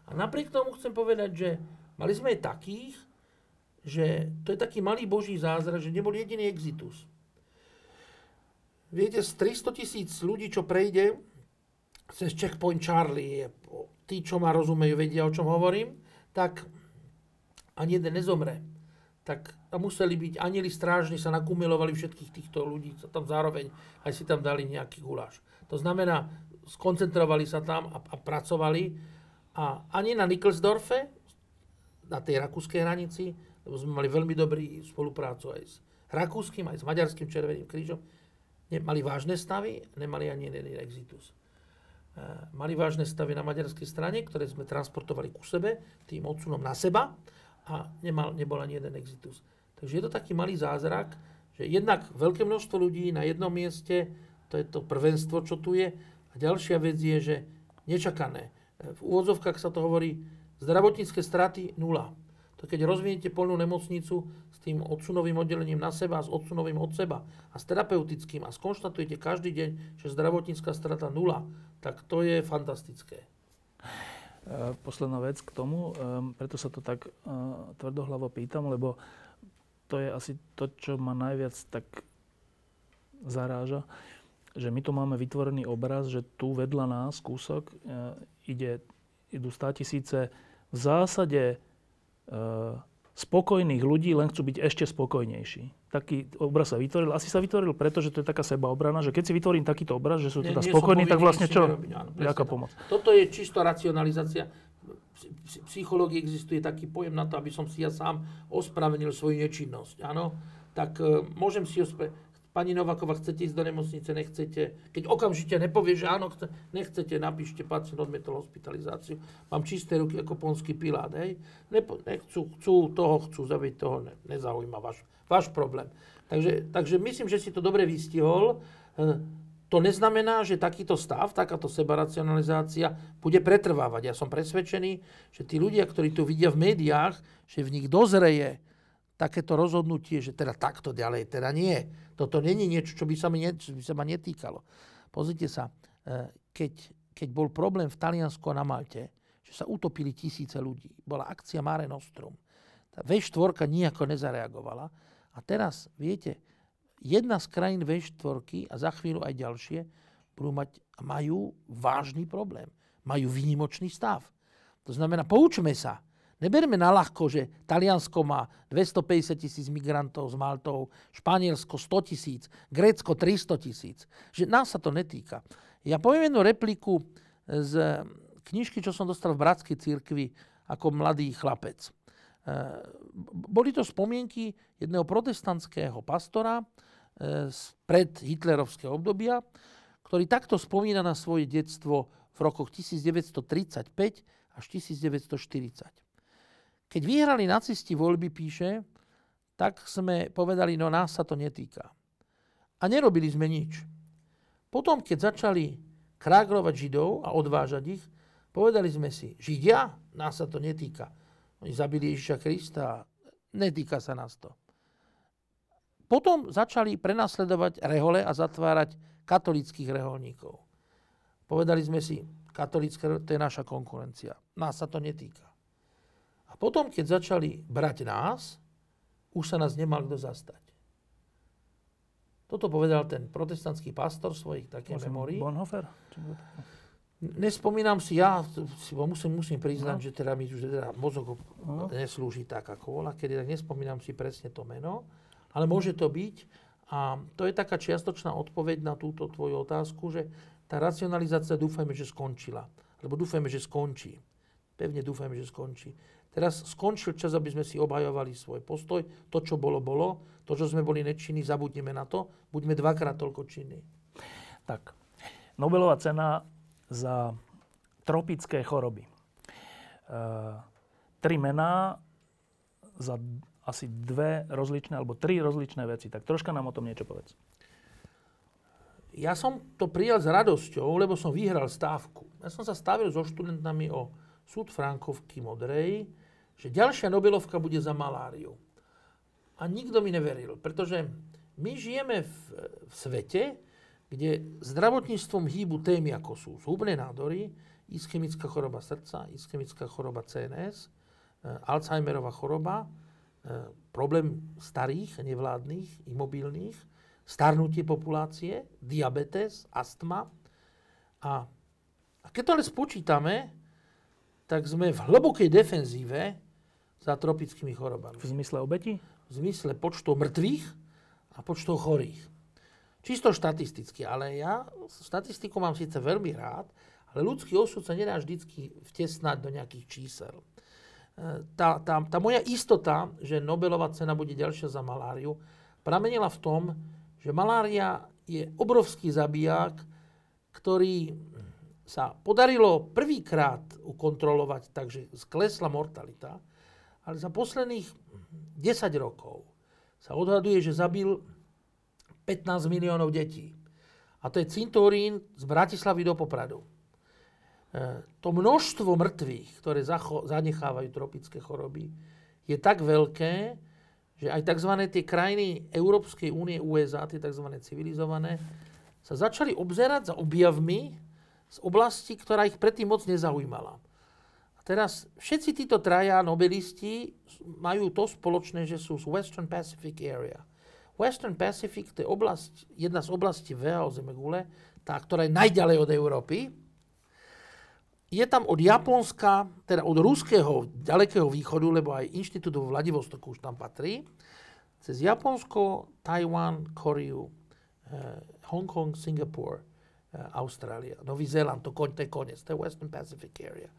a napriek tomu chcem povedať, že mali sme aj takých, že to je taký malý boží zázrak, že nebol jediný exitus. Viete, z 300 tisíc ľudí, čo prejde cez Checkpoint Charlie, tí, čo ma rozumejú, vedia, o čom hovorím, tak ani jeden nezomre. Tak tam museli byť anieli strážni, sa nakumilovali všetkých týchto ľudí, sa tam zároveň aj si tam dali nejaký guláš. To znamená, skoncentrovali sa tam a, a pracovali a ani na Nikkelsdorfe, na tej rakúskej hranici, lebo sme mali veľmi dobrý spoluprácu aj s Rakúskym, aj s Maďarským Červeným krížom. Mali vážne stavy, nemali ani jeden exitus. E, mali vážne stavy na maďarskej strane, ktoré sme transportovali ku sebe, tým odsunom na seba a nemal, nebol ani jeden exitus. Takže je to taký malý zázrak, že jednak veľké množstvo ľudí na jednom mieste, to je to prvenstvo, čo tu je. A ďalšia vec je, že nečakané. V úvodzovkách sa to hovorí, zdravotnícke straty nula to keď rozviniete polnú nemocnicu s tým odsunovým oddelením na seba, s odsunovým od seba a s terapeutickým a skonštatujete každý deň, že zdravotnícka strata nula, tak to je fantastické. E, posledná vec k tomu, e, preto sa to tak e, tvrdohlavo pýtam, lebo to je asi to, čo ma najviac tak zaráža, že my tu máme vytvorený obraz, že tu vedľa nás kúsok ide, idú 100 tisíce v zásade Eh, spokojných ľudí len chcú byť ešte spokojnejší. Taký obraz sa vytvoril. Asi sa vytvoril preto, že to je taká sebaobrana, že keď si vytvorím takýto obraz, že sú teda nie, spokojní, tak vlastne čo? Jaká pomoc? Toto je čisto racionalizácia. Psychológii existuje taký pojem na to, aby som si ja sám ospravenil svoju nečinnosť. Áno? Tak uh, môžem si ospravedlniť Pani Nováková, chcete ísť do nemocnice, nechcete. Keď okamžite nepovie, že áno, chce, nechcete, napíšte, pacient odmietol hospitalizáciu. Mám čisté ruky ako ponský pilát, hej. Nepo, nechcú, chcú toho, chcú zabiť toho, ne, nezaujíma váš, váš problém. Takže, takže myslím, že si to dobre vystihol. E, to neznamená, že takýto stav, takáto sebaracionalizácia bude pretrvávať. Ja som presvedčený, že tí ľudia, ktorí to vidia v médiách, že v nich dozreje takéto rozhodnutie, že teda takto ďalej, teda nie. Toto není niečo, čo by sa, mi, čo by sa ma netýkalo. Pozrite sa, e, keď, keď bol problém v Taliansku a na Malte, že sa utopili tisíce ľudí, bola akcia Mare Nostrum. Tá V4 nijako nezareagovala. A teraz, viete, jedna z krajín V4 a za chvíľu aj ďalšie budú mať, majú vážny problém. Majú výnimočný stav. To znamená, poučme sa. Neberme na ľahko, že Taliansko má 250 tisíc migrantov z Maltou, Španielsko 100 tisíc, Grécko 300 tisíc. Že nás sa to netýka. Ja poviem jednu repliku z knižky, čo som dostal v Bratskej cirkvi ako mladý chlapec. E, boli to spomienky jedného protestantského pastora pred hitlerovského obdobia, ktorý takto spomína na svoje detstvo v v rokoch 1935 až 1940. Keď vyhrali nacisti voľby, píše, tak sme povedali, no nás sa to netýka. A nerobili sme nič. Potom, keď začali krágrovať Židov a odvážať ich, povedali sme si, Židia, nás sa to netýka. Oni zabili Ježiša Krista, netýka sa nás to. Potom začali prenasledovať rehole a zatvárať katolických reholníkov. Povedali sme si, katolické, to je naša konkurencia. Nás sa to netýka. A potom, keď začali brať nás, už sa nás nemal kto zastať. Toto povedal ten protestantský pastor svojich také memorí. Bonhoeffer? Nespomínam si, ja si musím, musím priznať, no. že teda mi už teda mozog no. neslúži tak, ako bola, kedy tak nespomínam si presne to meno, ale môže to byť. A to je taká čiastočná odpoveď na túto tvoju otázku, že tá racionalizácia dúfajme, že skončila. Alebo dúfajme, že skončí. Pevne dúfajme, že skončí. Teraz skončil čas, aby sme si obhajovali svoj postoj. To, čo bolo, bolo. To, čo sme boli nečinní, zabudneme na to. Buďme dvakrát toľko činní. Tak. Nobelová cena za tropické choroby. E, tri mená za asi dve rozličné, alebo tri rozličné veci. Tak troška nám o tom niečo povedz. Ja som to prijal s radosťou, lebo som vyhral stávku. Ja som sa stavil so študentami o súd Frankovky Modrej, že ďalšia Nobelovka bude za maláriu. A nikto mi neveril, pretože my žijeme v, v svete, kde zdravotníctvom hýbu témy ako sú zhubné nádory, ischemická choroba srdca, ischemická choroba CNS, e, Alzheimerová choroba, problém starých, nevládnych, imobilných, starnutie populácie, diabetes, astma. A, a keď to ale spočítame, tak sme v hlbokej defenzíve za tropickými chorobami. V zmysle obeti? V zmysle počtu mŕtvych a počtu chorých. Čisto štatisticky, ale ja štatistiku mám síce veľmi rád, ale ľudský osud sa nedá vždy vtesnať do nejakých čísel. Tá, tá, tá moja istota, že Nobelová cena bude ďalšia za maláriu, pramenila v tom, že malária je obrovský zabiják, ktorý sa podarilo prvýkrát ukontrolovať, takže sklesla mortalita, ale za posledných 10 rokov sa odhaduje, že zabil 15 miliónov detí. A to je cintorín z Bratislavy do Popradu. E, to množstvo mŕtvych, ktoré zanechávajú tropické choroby, je tak veľké, že aj tzv. tie krajiny Európskej únie, USA, tie tzv. civilizované, sa začali obzerať za objavmi, z oblasti, ktorá ich predtým moc nezaujímala. A teraz všetci títo traja nobelisti majú to spoločné, že sú z Western Pacific Area. Western Pacific to je oblasť, jedna z oblastí VHO Zemegule, tá, ktorá je najďalej od Európy. Je tam od Japonska, teda od ruského ďalekého východu, lebo aj inštitút v Vladivostoku už tam patrí, cez Japonsko, Taiwan, Koreu, eh, Hongkong, Singapur, Eh, Austrália, Nový Zéland, to, to je koniec, to je Western Pacific Area.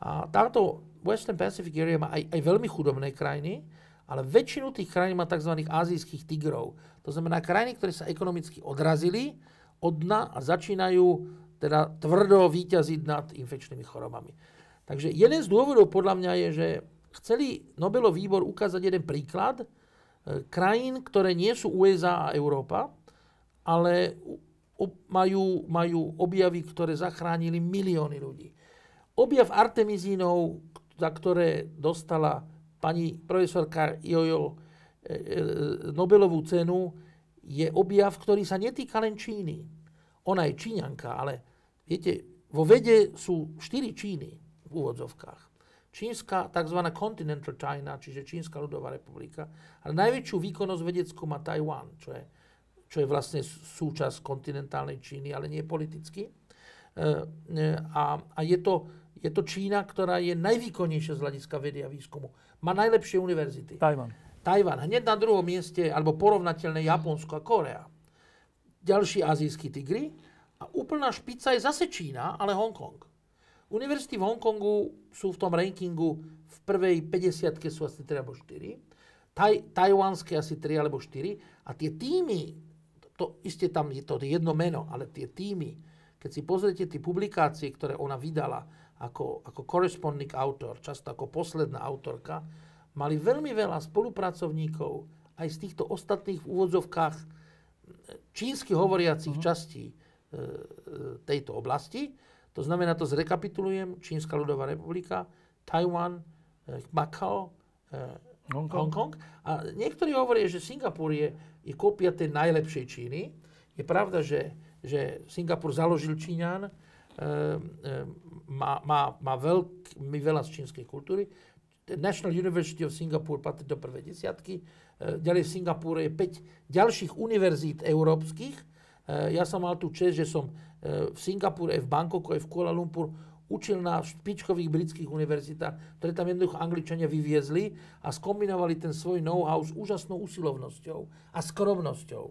A táto Western Pacific Area má aj, aj veľmi chudobné krajiny, ale väčšinu tých krajín má tzv. azijských tigrov. To znamená krajiny, ktoré sa ekonomicky odrazili od dna a začínajú teda tvrdo výťaziť nad infekčnými chorobami. Takže jeden z dôvodov podľa mňa je, že chceli Nobelov výbor ukázať jeden príklad e, krajín, ktoré nie sú USA a Európa, ale majú, majú objavy, ktoré zachránili milióny ľudí. Objav artemizínov, za ktoré dostala pani profesorka Jojo e, e, Nobelovú cenu, je objav, ktorý sa netýka len Číny. Ona je Číňanka, ale viete, vo vede sú štyri Číny v úvodzovkách. Čínska, tzv. Continental China, čiže Čínska ľudová republika, ale najväčšiu výkonnosť vedeckú má Taiwan, čo je čo je vlastne súčasť kontinentálnej Číny, ale nie politicky. E, e, a, a je, to, je to Čína, ktorá je najvýkonnejšia z hľadiska vedy a výskumu. Má najlepšie univerzity. Tajvan. Tajvan. Hneď na druhom mieste, alebo porovnateľné Japonsko a Korea. Ďalší azijský tigri. A úplná špica je zase Čína, ale Hongkong. Univerzity v Hongkongu sú v tom rankingu v prvej 50 sú asi 3 alebo 4. Taj, tajwanské asi 3 alebo 4. A tie týmy to isté tam je to jedno meno, ale tie týmy, keď si pozriete tie publikácie, ktoré ona vydala ako, ako corresponding autor, často ako posledná autorka, mali veľmi veľa spolupracovníkov aj z týchto ostatných v úvodzovkách čínsky hovoriacich uh-huh. častí e, e, tejto oblasti. To znamená, to zrekapitulujem, Čínska ľudová republika, Taiwan, e, Macao, e, Hongkong. Hongkong. A niektorí hovoria, že Singapur je, je kópia tej najlepšej Číny. Je pravda, že, že Singapur založil Číňan, e, e, má, má, má veľmi veľa z čínskej kultúry. National University of Singapore patrí do prvej desiatky. E, ďalej v Singapúre je 5 ďalších univerzít európskych. E, ja som mal tú čest, že som e, v Singapúre, v Bangkoku, aj v Kuala Lumpur učil na špičkových britských univerzitách, ktoré tam jednoducho Angličania vyviezli a skombinovali ten svoj know-how s úžasnou usilovnosťou a skromnosťou.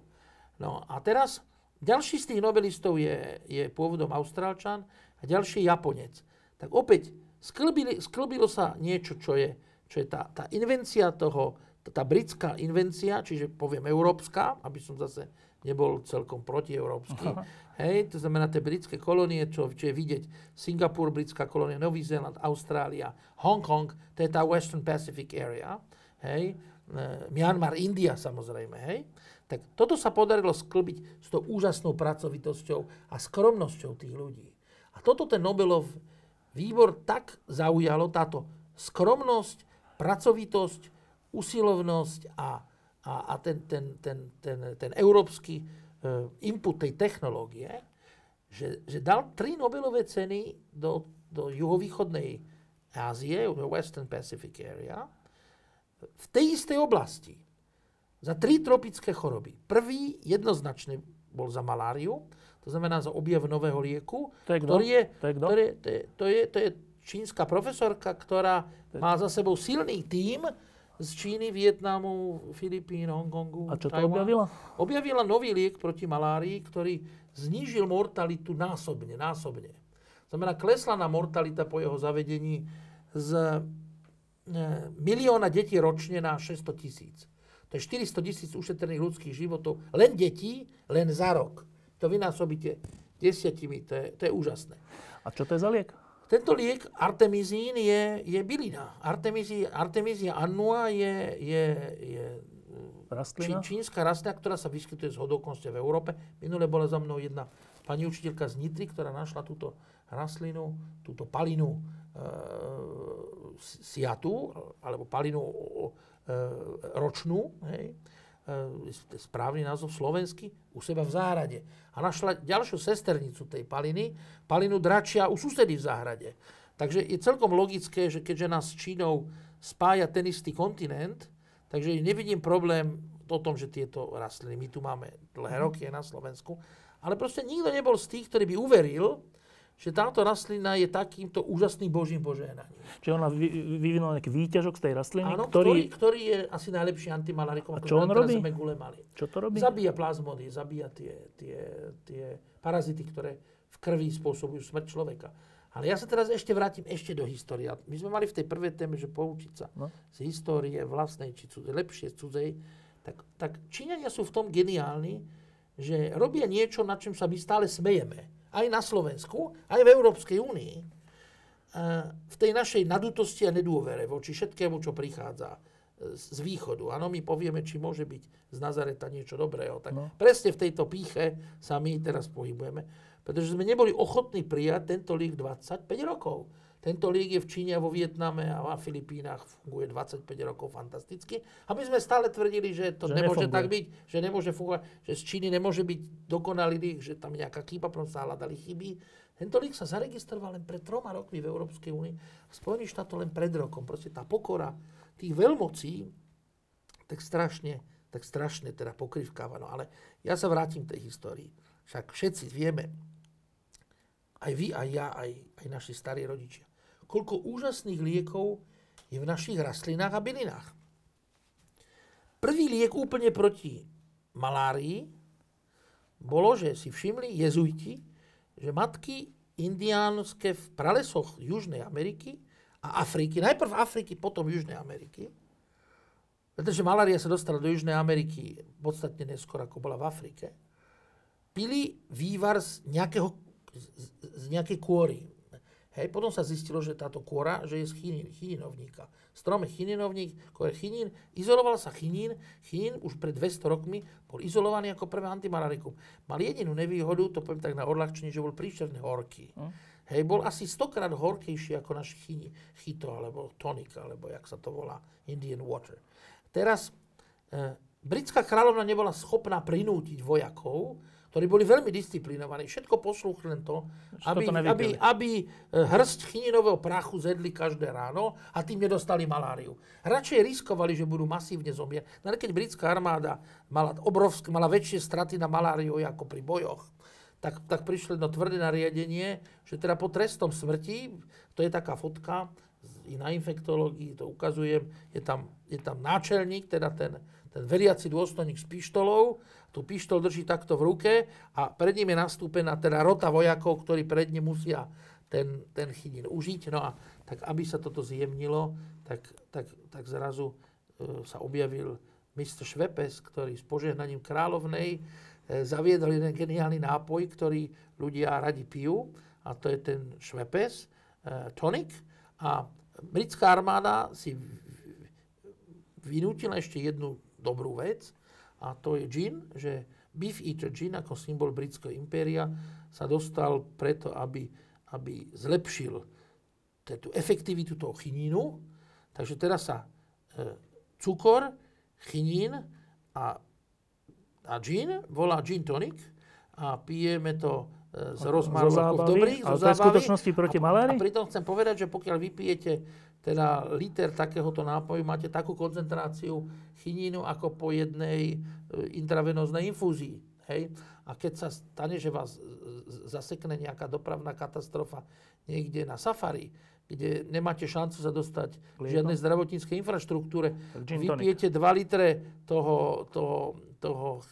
No a teraz ďalší z tých nobelistov je, je pôvodom Austrálčan a ďalší Japonec. Tak opäť sklbili, sklbilo sa niečo, čo je, čo je tá, tá invencia toho, tá britská invencia, čiže poviem európska, aby som zase nebol celkom protieurópsky. Hej, to znamená tie britské kolónie, čo, čo je vidieť, Singapur, britská kolónia, Nový Zéland, Austrália, Hongkong, to je tá Western Pacific Area, hej, e, Myanmar, India samozrejme, hej. Tak toto sa podarilo sklbiť s tou úžasnou pracovitosťou a skromnosťou tých ľudí. A toto ten Nobelov výbor tak zaujalo, táto skromnosť, pracovitosť, usilovnosť a, a, a ten, ten, ten, ten, ten európsky uh, input tej technológie, že, že dal tri Nobelové ceny do, do juhovýchodnej Ázie, Western Pacific Area, v tej istej oblasti. Za tri tropické choroby. Prvý jednoznačne bol za maláriu, to znamená za objav nového lieku, to je ktorý je, to je, ktorý, to je, to je, to je čínska profesorka, ktorá má za sebou silný tím, z Číny, Vietnamu, Filipín, Hongkongu. A čo to Taiwan. objavila? Objavila nový liek proti malárii, ktorý znížil mortalitu násobne, násobne. Znamená, klesla na mortalita po jeho zavedení z e, milióna detí ročne na 600 tisíc. To je 400 tisíc ušetrených ľudských životov. Len detí, len za rok. To vynásobíte desiatimi, to je, to je úžasné. A čo to je za liek? Tento liek artemizín je, je bylina. Artemizí, Artemizia annua je, je, je rastlina? Čí, čínska rastlina, ktorá sa vyskytuje z hodokonste v Európe. Minule bola za mnou jedna pani učiteľka z Nitry, ktorá našla túto rastlinu, túto palinu e, siatu, alebo palinu e, ročnú, hej, správny názov slovenský, u seba v záhrade. A našla ďalšiu sesternicu tej paliny, palinu dračia u susedy v záhrade. Takže je celkom logické, že keďže nás s Čínou spája ten istý kontinent, takže nevidím problém o tom, že tieto rastliny, my tu máme dlhé mhm. roky na Slovensku, ale proste nikto nebol z tých, ktorý by uveril, že táto rastlina je takýmto úžasným božím požehnaním. Čiže ona vyvinula nejaký výťažok z tej rastliny, Áno, ktorý... ktorý... ktorý je asi najlepší antimalarikom, A čo on robí? Čo to robí? Zabíja plazmody, zabíja tie, tie, tie parazity, ktoré v krvi spôsobujú smrť človeka. Ale ja sa teraz ešte vrátim ešte do histórie. My sme mali v tej prvej téme, že poučiť sa no. z histórie vlastnej či cudzej, lepšie z cudzej. Tak, tak Číňania sú v tom geniálni, že robia niečo, na čom sa my stále smejeme aj na Slovensku, aj v Európskej únii, e, v tej našej nadutosti a nedôvere voči všetkému, čo prichádza z východu. Áno, my povieme, či môže byť z Nazareta niečo dobrého. Tak no. presne v tejto píche sa my teraz pohybujeme, pretože sme neboli ochotní prijať tento liek 25 rokov. Tento liek je v Číne a vo Vietname a v Filipínach funguje 25 rokov fantasticky. A my sme stále tvrdili, že to že nemôže nefunguje. tak byť, že nemôže fungovať, že z Číny nemôže byť dokonalý liek, že tam nejaká chyba, potom sa hľadali chyby. Tento liek sa zaregistroval len pred troma rokmi v Európskej únii. Spojených štátov len pred rokom. Proste tá pokora tých veľmocí tak strašne, tak strašne teda pokrivkáva. No ale ja sa vrátim k tej histórii. Však všetci vieme, aj vy, aj ja, aj, aj naši starí rodičia, koľko úžasných liekov je v našich rastlinách a bylinách. Prvý liek úplne proti malárii bolo, že si všimli jezuiti, že matky indiánske v pralesoch Južnej Ameriky a Afriky, najprv Afriky, potom Južnej Ameriky, pretože malária sa dostala do Južnej Ameriky podstatne neskôr, ako bola v Afrike, pili vývar z nejakého z, z nejakej kôry. Hej, potom sa zistilo, že táto kôra, že je z chinín, chininovníka. Strom je chininovník, je chinín, izoloval sa chinín, chinín už pred 200 rokmi bol izolovaný ako prvé antimalarikum. Mal jedinú nevýhodu, to poviem tak na odľahčenie, že bol príšerne horký. Hm? Hej, bol asi stokrát horkejší ako náš chito, alebo tonik, alebo jak sa to volá, Indian water. Teraz e, britská kráľovna nebola schopná prinútiť vojakov, ktorí boli veľmi disciplinovaní, všetko poslúchli len to, aby, to aby, aby e, hrst chininového prachu zedli každé ráno a tým nedostali maláriu. Radšej riskovali, že budú masívne zomierať. No keď britská armáda mala, obrovské, mala väčšie straty na maláriu ako pri bojoch, tak, tak prišli do tvrdé nariadenie, že teda po trestom smrti, to je taká fotka, i na infektológii to ukazujem, je tam, je tam náčelník, teda ten, ten veriaci dôstojník s pištolou, tú pištol drží takto v ruke a pred ním je nastúpená teda rota vojakov, ktorí pred ním musia ten, ten chytín užiť. No a tak aby sa toto zjemnilo, tak, tak, tak zrazu e, sa objavil mistr Švepes, ktorý s požehnaním kráľovnej e, zaviedol jeden geniálny nápoj, ktorý ľudia radi pijú a to je ten Švepes, e, tonik. A britská armáda si vynútila ešte jednu dobrú vec a to je gin, že Beef Eater Gin ako symbol britského impéria sa dostal preto, aby, aby zlepšil tú efektivitu toho chinínu. Takže teraz sa e, cukor, chinín a, a gin volá gin tonic a pijeme to e, z rozmaru dobrých, zo zábavy. skutočnosti proti malérii? A, a pritom chcem povedať, že pokiaľ vypijete teda liter takéhoto nápoju máte takú koncentráciu chinínu ako po jednej e, intravenóznej infúzii. Hej? A keď sa stane, že vás zasekne nejaká dopravná katastrofa niekde na safari, kde nemáte šancu sa dostať v žiadnej zdravotníckej infraštruktúre, vypijete 2 litre toho, toho, toho,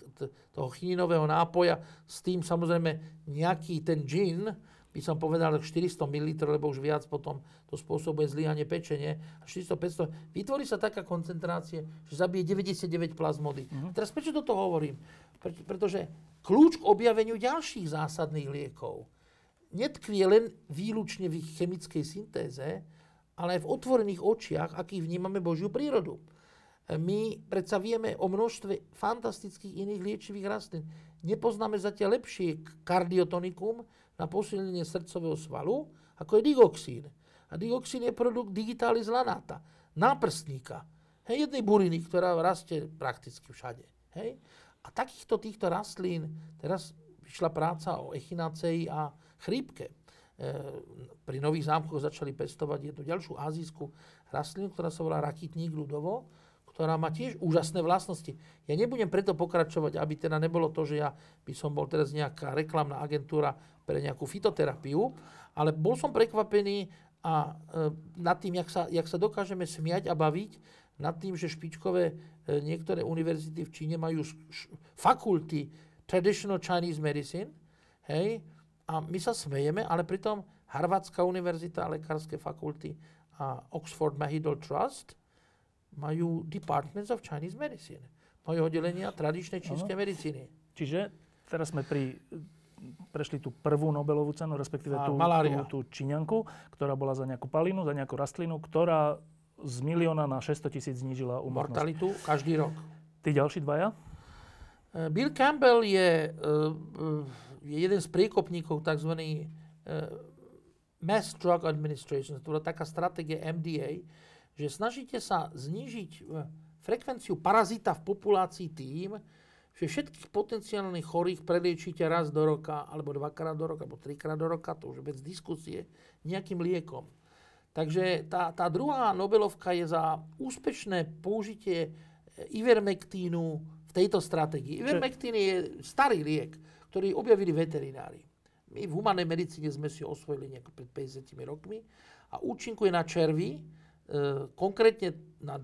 toho chinínového nápoja, s tým samozrejme nejaký ten gin, by som povedal 400 ml, lebo už viac potom to spôsobuje zlyhanie pečenie. 400-500. Vytvorí sa taká koncentrácia, že zabije 99 plazmody. Uh-huh. Teraz prečo toto hovorím? Pre, pretože kľúč k objaveniu ďalších zásadných liekov netkvie len výlučne v ich chemickej syntéze, ale aj v otvorených očiach, akých vnímame Božiu prírodu. My predsa vieme o množstve fantastických iných liečivých rastlín. Nepoznáme zatiaľ lepšie kardiotonikum, na posilnenie srdcového svalu, ako je digoxín. A digoxín je produkt digitalis lanata, náprstníka. Hej, jednej buriny, ktorá rastie prakticky všade. Hej? A takýchto týchto rastlín, teraz vyšla práca o echinacei a chrípke. E, pri nových zámkoch začali pestovať jednu ďalšiu azijskú rastlinu, ktorá sa volá rakitník ľudovo, ktorá má tiež úžasné vlastnosti. Ja nebudem preto pokračovať, aby teda nebolo to, že ja by som bol teraz nejaká reklamná agentúra pre nejakú fitoterapiu, ale bol som prekvapený a e, nad tým, jak sa, jak sa dokážeme smiať a baviť, nad tým, že špičkové e, niektoré univerzity v Číne majú š, fakulty Traditional Chinese Medicine, hej, a my sa smejeme, ale pritom Harvardská univerzita, lekárske fakulty a Oxford Mahidol Trust majú Departments of Chinese Medicine. Majú oddelenia tradičnej čínskej medicíny. Čiže teraz sme pri prešli tú prvú Nobelovú cenu, respektíve tú, tú, tú Číňanku, ktorá bola za nejakú palinu, za nejakú rastlinu, ktorá z milióna na 600 tisíc znížila umrtnosť. Mortalitu každý rok. Tí ďalší dvaja? Eh, Bill Campbell je, eh, je jeden z priekopníkov tzv. Mass Drug Administration, to bola taká stratégia MDA, že snažíte sa znížiť eh, frekvenciu parazita v populácii tým, že všetkých potenciálnych chorých preliečíte raz do roka, alebo dvakrát do roka, alebo trikrát do roka, to už bez diskusie, nejakým liekom. Takže tá, tá druhá Nobelovka je za úspešné použitie eh, ivermektínu v tejto stratégii. Ivermektín je starý liek, ktorý objavili veterinári. My v humanej medicíne sme si osvojili nejako pred 50 rokmi a účinkuje na červy, E, konkrétne na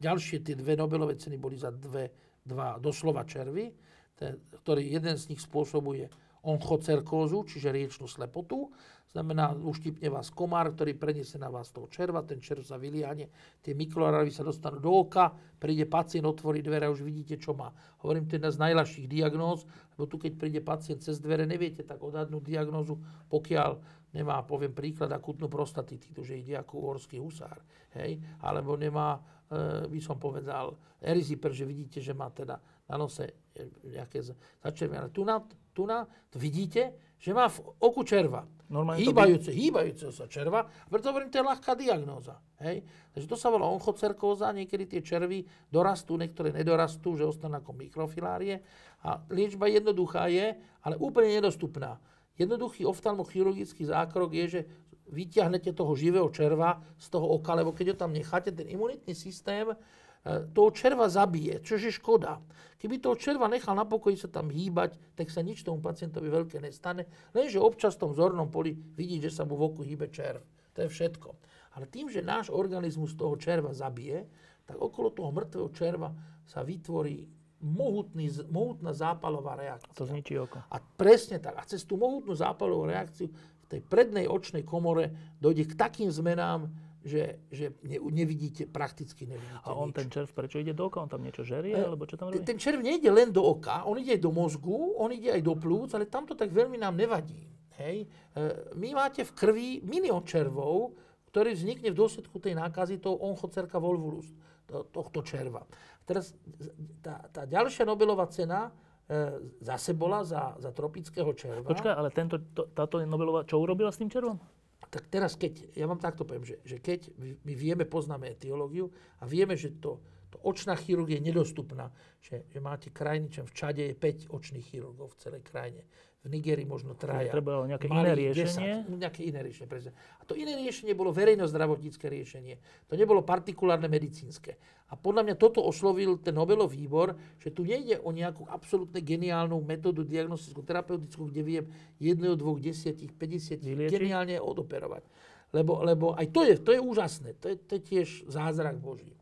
ďalšie tie dve Nobelové ceny boli za dve, dva doslova červy, ten, ktorý jeden z nich spôsobuje onchocerkózu, čiže riečnú slepotu. znamená, uštipne vás komár, ktorý preniesie na vás toho červa, ten červ sa vyliahne, tie mikrolarvy sa dostanú do oka, príde pacient, otvorí dvere a už vidíte, čo má. Hovorím, to je jedna z najľahších diagnóz, lebo tu, keď príde pacient cez dvere, neviete tak odhadnúť diagnózu, pokiaľ nemá, poviem príklad, akutnú prostatitídu, že ide ako uhorský husár, hej, alebo nemá, e, by som povedal, eriziper, že vidíte, že má teda na nose e, nejaké začervené. Tu na, tu na, vidíte, že má v oku červa. Normálne hýbajúce, by... hýbajúce sa červa. Preto hovorím, to je ľahká diagnóza. Hej? Takže to sa volá onchocerkóza, niekedy tie červy dorastú, niektoré nedorastú, že ostanú ako mikrofilárie. A liečba jednoduchá je, ale úplne nedostupná. Jednoduchý oftalmochirurgický zákrok je, že vyťahnete toho živého červa z toho oka, lebo keď ho tam necháte, ten imunitný systém toho červa zabije, čo je škoda. Keby toho červa nechal na pokoji sa tam hýbať, tak sa nič tomu pacientovi veľké nestane. Lenže občas v tom zornom poli vidí, že sa mu v oku hýbe červ. To je všetko. Ale tým, že náš organizmus toho červa zabije, tak okolo toho mŕtvého červa sa vytvorí mohutný, mohutná zápalová reakcia. To zničí oko. A presne tak. A cez tú mohutnú zápalovú reakciu v tej prednej očnej komore dojde k takým zmenám, že, že ne, nevidíte, prakticky nevidíte A on nič. ten červ prečo ide do oka? On tam niečo žerie? E, alebo čo tam robí? Ten červ nejde len do oka, on ide aj do mozgu, on ide aj do plúc, ale tamto tak veľmi nám nevadí. Hej. E, my máte v krvi milión červov, ktorý vznikne v dôsledku tej nákazy toho onchocerka volvulus, to, tohto červa. Teraz tá, tá ďalšia Nobelová cena e, zase bola za, za tropického červa. Počkaj, ale tento, to, táto Nobelová, čo urobila s tým červom? Tak teraz keď, ja vám takto poviem, že, že keď my vieme, poznáme etiológiu a vieme, že to, to očná chirurgia je nedostupná, že, že máte krajiny, čo v Čade je 5 očných chirurgov v celej krajine v Nigerii možno traja. Treba nejaké iné riešenie? 10, nejaké iné riešenie, presne. A to iné riešenie bolo verejno-zdravotnícke riešenie. To nebolo partikulárne medicínske. A podľa mňa toto oslovil ten Nobelov výbor, že tu nejde o nejakú absolútne geniálnu metódu diagnostickú, terapeutickú, kde viem jedného, dvoch, desiatich, 50 Vyliečiť? geniálne odoperovať. Lebo, lebo aj to je, to je úžasné. To je, to je tiež zázrak Boží.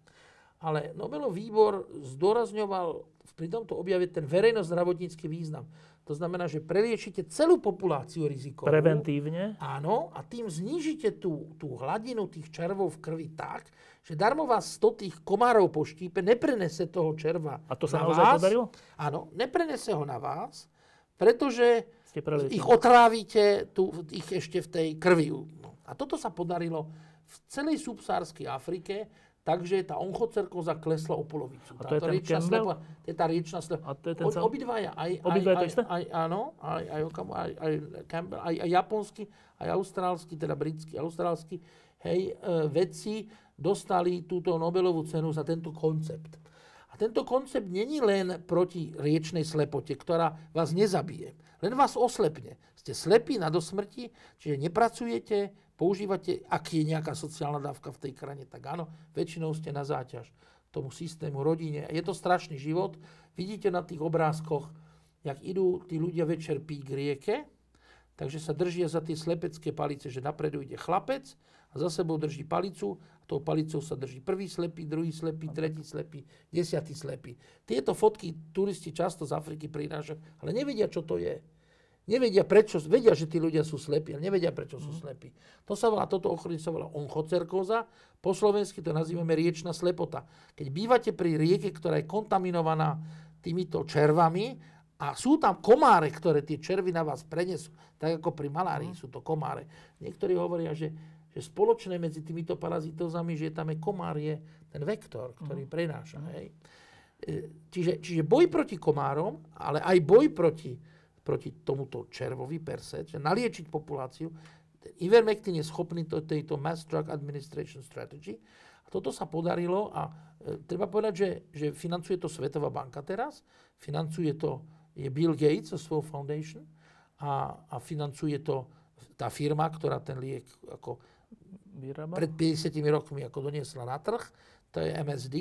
Ale Nobelov výbor zdôrazňoval pri tomto objave ten verejno-zdravotnícky význam. To znamená, že preliečite celú populáciu rizikovú. Preventívne. Áno, a tým znížite tú, tú hladinu tých červov v krvi tak, že darmo vás 100 tých komárov po štípe neprenese toho červa A to sa naozaj vás. podarilo? Áno, neprenese ho na vás, pretože ich otrávite tu, ich ešte v tej krvi. A toto sa podarilo v celej subsárskej Afrike Takže tá onchocerkoza klesla o polovicu. A to je ten Campbell? to je tá riečná slepa. A to je ten sám... Obidvaja, aj, Obidvaja aj, to isté? Aj, áno, aj, aj, aj, aj, Campbell, aj, aj japonský, aj austrálsky, teda britský, austrálsky, hej, e, vedci dostali túto Nobelovú cenu za tento koncept. A tento koncept není len proti riečnej slepote, ktorá vás nezabije, len vás oslepne. Ste slepí na dosmrti, čiže nepracujete, používate, ak je nejaká sociálna dávka v tej krajine, tak áno, väčšinou ste na záťaž tomu systému, rodine. Je to strašný život. Vidíte na tých obrázkoch, jak idú tí ľudia večer piť k rieke, takže sa držia za tie slepecké palice, že napredu ide chlapec a za sebou drží palicu a tou palicou sa drží prvý slepý, druhý slepý, tretí slepý, desiatý slepý. Tieto fotky turisti často z Afriky prinášajú, ale nevedia, čo to je. Nevedia prečo, vedia, že tí ľudia sú slepí, ale nevedia prečo sú mhm. slepí. To sa volá, toto ochorenie sa volá onchocerkóza, po slovensky to nazývame riečna slepota. Keď bývate pri rieke, ktorá je kontaminovaná týmito červami a sú tam komáre, ktoré tie červy na vás prenesú, tak ako pri malárii mm. sú to komáre. Niektorí hovoria, že, že spoločné medzi týmito parazitozami, že tam je komár, je ten vektor, ktorý mm. prenáša. Hej. E, čiže, čiže boj proti komárom, ale aj boj proti proti tomuto červovi per se, že naliečiť populáciu. Ivermectin je schopný to, tejto Mass Drug Administration Strategy. A toto sa podarilo a e, treba povedať, že, že financuje to Svetová banka teraz, financuje to je Bill Gates so svojou foundation a, a financuje to tá firma, ktorá ten liek ako Vyrába? pred 50 rokmi ako doniesla na trh, to je MSD.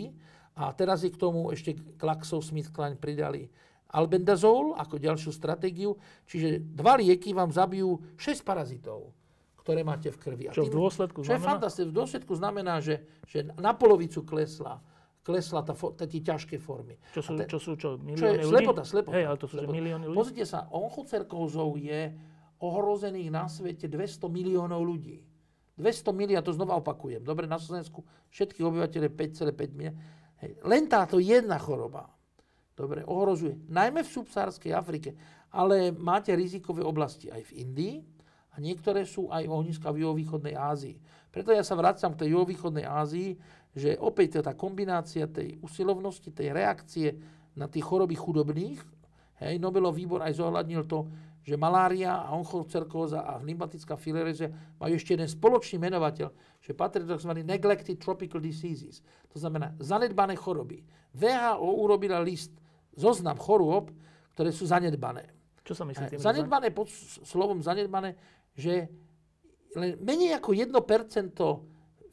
A teraz je k tomu ešte GlaxoSmithKline pridali albendazol ako ďalšiu stratégiu. Čiže dva lieky vám zabijú 6 parazitov, ktoré máte v krvi. A čo v dôsledku čo znamená? je fantastické. V dôsledku znamená, že, že na polovicu klesla klesla tá, tá tie ťažké formy. Čo sú, te, čo, sú čo, milióny čo je, ľudí? Slepota, slepota. Hej, ale to sú slepota. milióny ľudí. Pozrite sa, onchocerkózou je ohrozených na svete 200 miliónov ľudí. 200 miliónov, to znova opakujem. Dobre, na Slovensku všetkých obyvateľov 5,5 miliónov. Len táto jedna choroba dobre, ohrozuje najmä v subsárskej Afrike, ale máte rizikové oblasti aj v Indii a niektoré sú aj ohniska v juhovýchodnej Ázii. Preto ja sa vracam k tej juhovýchodnej Ázii, že opäť tá kombinácia tej usilovnosti, tej reakcie na tie choroby chudobných, hej, Nobelov výbor aj zohľadnil to, že malária a onchocerkóza a hlimatická filerézia majú ešte jeden spoločný menovateľ, že patrí do tzv. neglected tropical diseases. To znamená zanedbané choroby. VHO urobila list, zoznam chorôb, ktoré sú zanedbané. Čo sa myslí tým? Zanedbané, pod slovom zanedbané, že len menej ako 1%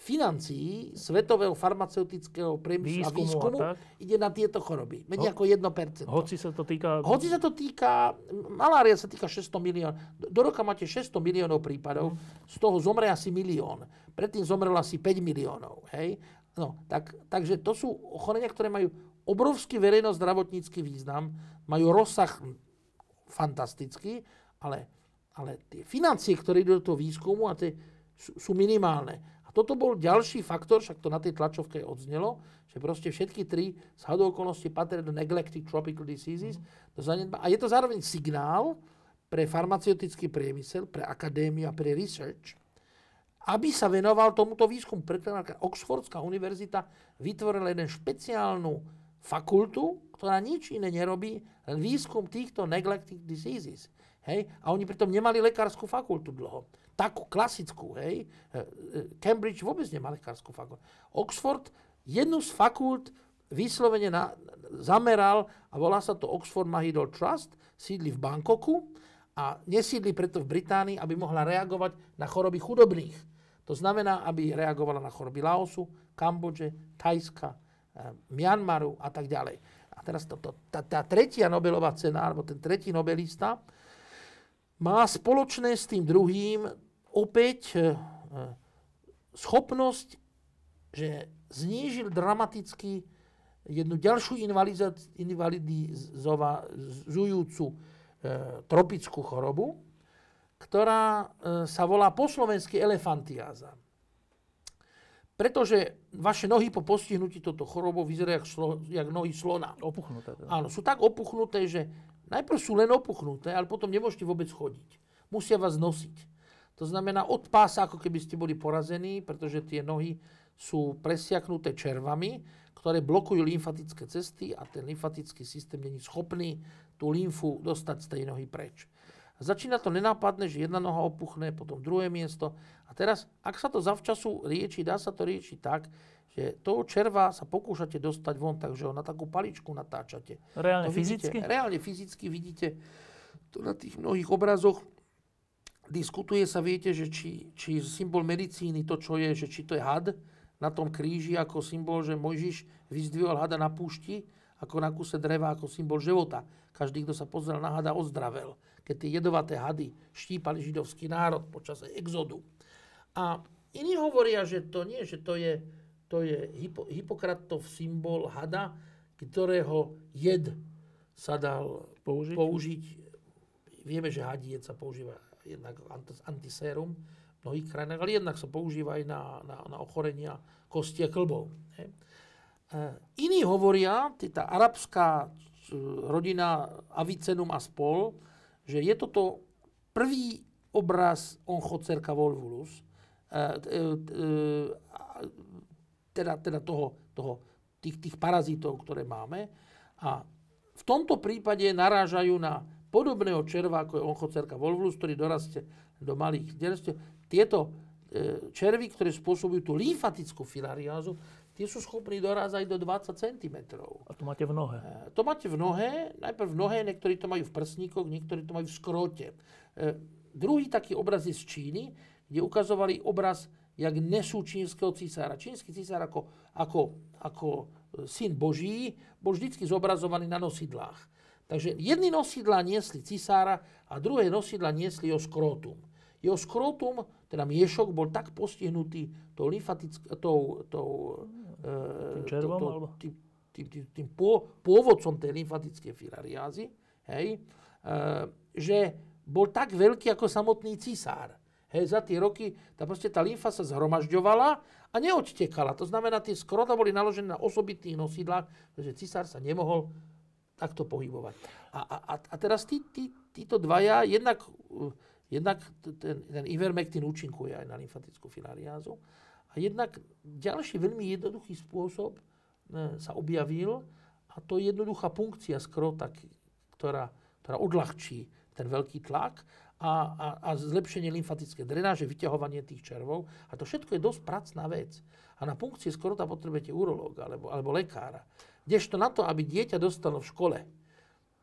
financií svetového farmaceutického priemyslu a výskumu a ide na tieto choroby. Menej Ho, ako 1%. Hoci sa to týka... Hoci sa to týka... Malária sa týka 600 miliónov. Do roka máte 600 miliónov prípadov, mm. z toho zomre asi milión. Predtým zomrelo asi 5 miliónov. Hej? No, tak, takže to sú ochorenia, ktoré majú obrovský verejno-zdravotnícky význam, majú rozsah fantastický, ale, ale tie financie, ktoré idú do toho výskumu, a tie sú, sú minimálne toto bol ďalší faktor, však to na tej tlačovke odznelo, že proste všetky tri z hadou okolností patria do neglected tropical diseases. Mm. A je to zároveň signál pre farmaceutický priemysel, pre akadémiu a pre research, aby sa venoval tomuto výskumu. Preto Oxfordská univerzita vytvorila jeden špeciálnu fakultu, ktorá nič iné nerobí, len výskum týchto neglected diseases. Hej? A oni pritom nemali lekárskú fakultu dlho. Takú klasickú. Hej? E, e, Cambridge vôbec nemá lekárskú fakultu. Oxford jednu z fakult vyslovene na, zameral a volá sa to Oxford Mahidol Trust, sídli v Bangkoku a nesídli preto v Británii, aby mohla reagovať na choroby chudobných. To znamená, aby reagovala na choroby Laosu, Kambodže, Thajska, e, Myanmaru a tak ďalej. A teraz to, to, tá, tá tretia Nobelová cena, alebo ten tretí Nobelista, má spoločné s tým druhým opäť e, e, schopnosť, že znížil dramaticky jednu ďalšiu invalidizujúcu tropickú chorobu, ktorá sa volá po slovensky elefantiáza. Pretože vaše nohy po postihnutí toto chorobou vyzerajú jak, slo, jak nohy slona. Opuchnuté. Teda. Áno, sú tak opuchnuté, že najprv sú len opuchnuté, ale potom nemôžete vôbec chodiť. Musia vás nosiť. To znamená od pása, ako keby ste boli porazení, pretože tie nohy sú presiaknuté červami, ktoré blokujú lymfatické cesty a ten lymfatický systém není schopný tú lymfu dostať z tej nohy preč. Začína to nenápadne, že jedna noha opuchne, potom druhé miesto. A teraz, ak sa to zavčasu rieči, dá sa to riečiť tak, že toho červa sa pokúšate dostať von, takže ho na takú paličku natáčate. Reálne to fyzicky? Vidíte, reálne fyzicky vidíte to na tých mnohých obrazoch. Diskutuje sa, viete, že či, či symbol medicíny, to čo je, že či to je had na tom kríži ako symbol, že Mojžiš vyzdvihol hada na púšti, ako na kuse dreva, ako symbol života. Každý, kto sa pozrel na hada, ozdravel. Keď tie jedovaté hady štípali židovský národ počas exodu. A iní hovoria, že to nie, že to je, to je Hipo, Hipokratov symbol hada, ktorého jed sa dal použiť. použiť. Vieme, že hadí jed sa používa jednak antisérum v mnohých krajinách, ale jednak sa používa aj na, na, na ochorenia kosti a klbov. He. E, iní hovoria, tá arabská rodina Avicenum a spol, že je toto prvý obraz Onchocerka volvulus, e, e, teda, teda toho, toho, tých, tých parazitov, ktoré máme. A v tomto prípade narážajú na podobného červa, ako je onchocerka volvulus, ktorý dorastie do malých derstiev. Tieto červy, ktoré spôsobujú tú lymfatickú filariázu, tie sú schopní dorázať do 20 cm. A to máte v nohe? E, to máte v nohe, najprv v nohe, niektorí to majú v prsníkoch, niektorí to majú v skrote. E, druhý taký obraz je z Číny, kde ukazovali obraz, jak nesú čínskeho cisára. Čínsky cisár ako, ako, ako syn Boží bol vždy zobrazovaný na nosidlách. Takže jedni nosidlá niesli cisára a druhé nosidlá niesli jeho skrótum. Jeho skrótum, teda miešok, bol tak postihnutý tou tou, tou tým červom? To, to, tým, tým, tým, tým pô, pôvodcom tej lymfatickej filariázy, hej, e, že bol tak veľký ako samotný cisár. Hej, za tie roky tá, proste tá lymfa sa zhromažďovala a neodtekala. To znamená, tie skrota boli naložené na osobitných nosidlách, pretože cisár sa nemohol takto pohybovať. A, a, a teraz tí, tí, títo dvaja, jednak, jednak ten, ten ivermectin účinkuje aj na lymfatickú filariázu a jednak ďalší veľmi jednoduchý spôsob e, sa objavil a to je jednoduchá punkcia skrota, ktorá, ktorá odľahčí ten veľký tlak a, a, a zlepšenie lymfatické drenáže, vyťahovanie tých červov. A to všetko je dosť pracná vec. A na funkcie skrota potrebujete urológa alebo, alebo lekára. Kdežto na to, aby dieťa dostalo v škole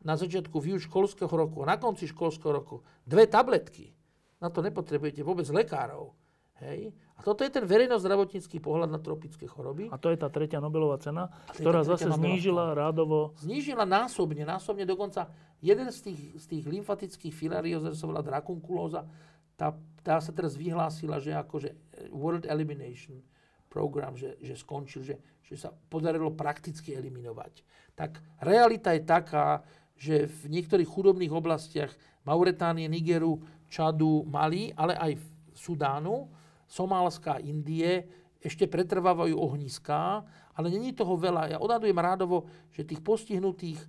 na začiatku výuč školského roku a na konci školského roku dve tabletky, na to nepotrebujete vôbec lekárov. Hej? Toto je ten verejno-zdravotnícky pohľad na tropické choroby. A to je tá tretia Nobelová cena, ktorá zase znížila rádovo... Znížila násobne, násobne dokonca jeden z tých, z tých lymfatických filarióz, sa volá drakunkulóza, tá, tá sa teraz vyhlásila, že akože World Elimination Program, že, že skončil, že, že sa podarilo prakticky eliminovať. Tak realita je taká, že v niektorých chudobných oblastiach Mauretánie, Nigeru, Čadu, Mali, ale aj v Sudánu, Somálska, Indie, ešte pretrvávajú ohniská, ale není toho veľa. Ja odhadujem rádovo, že tých postihnutých e,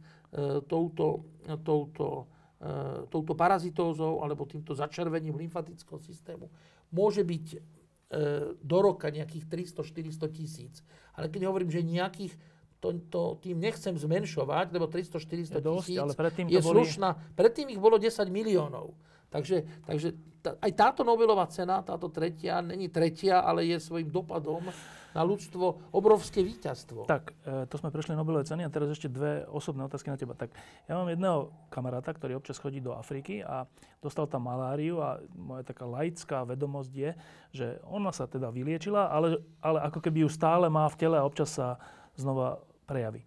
touto, touto, e, touto parazitózou alebo týmto začervením lymfatického systému môže byť e, do roka nejakých 300-400 tisíc. Ale keď hovorím, že nejakých to, to tým nechcem zmenšovať, lebo 300-400 tisíc je, ale predtým je boli... slušná. Predtým ich bolo 10 miliónov. Takže, takže tá, aj táto Nobelová cena, táto tretia, není tretia, ale je svojim dopadom na ľudstvo obrovské víťazstvo. Tak, e, to sme prešli Nobelové ceny a teraz ešte dve osobné otázky na teba. Tak, ja mám jedného kamaráta, ktorý občas chodí do Afriky a dostal tam maláriu a moja taká laická vedomosť je, že ona sa teda vyliečila, ale, ale ako keby ju stále má v tele a občas sa znova prejaví.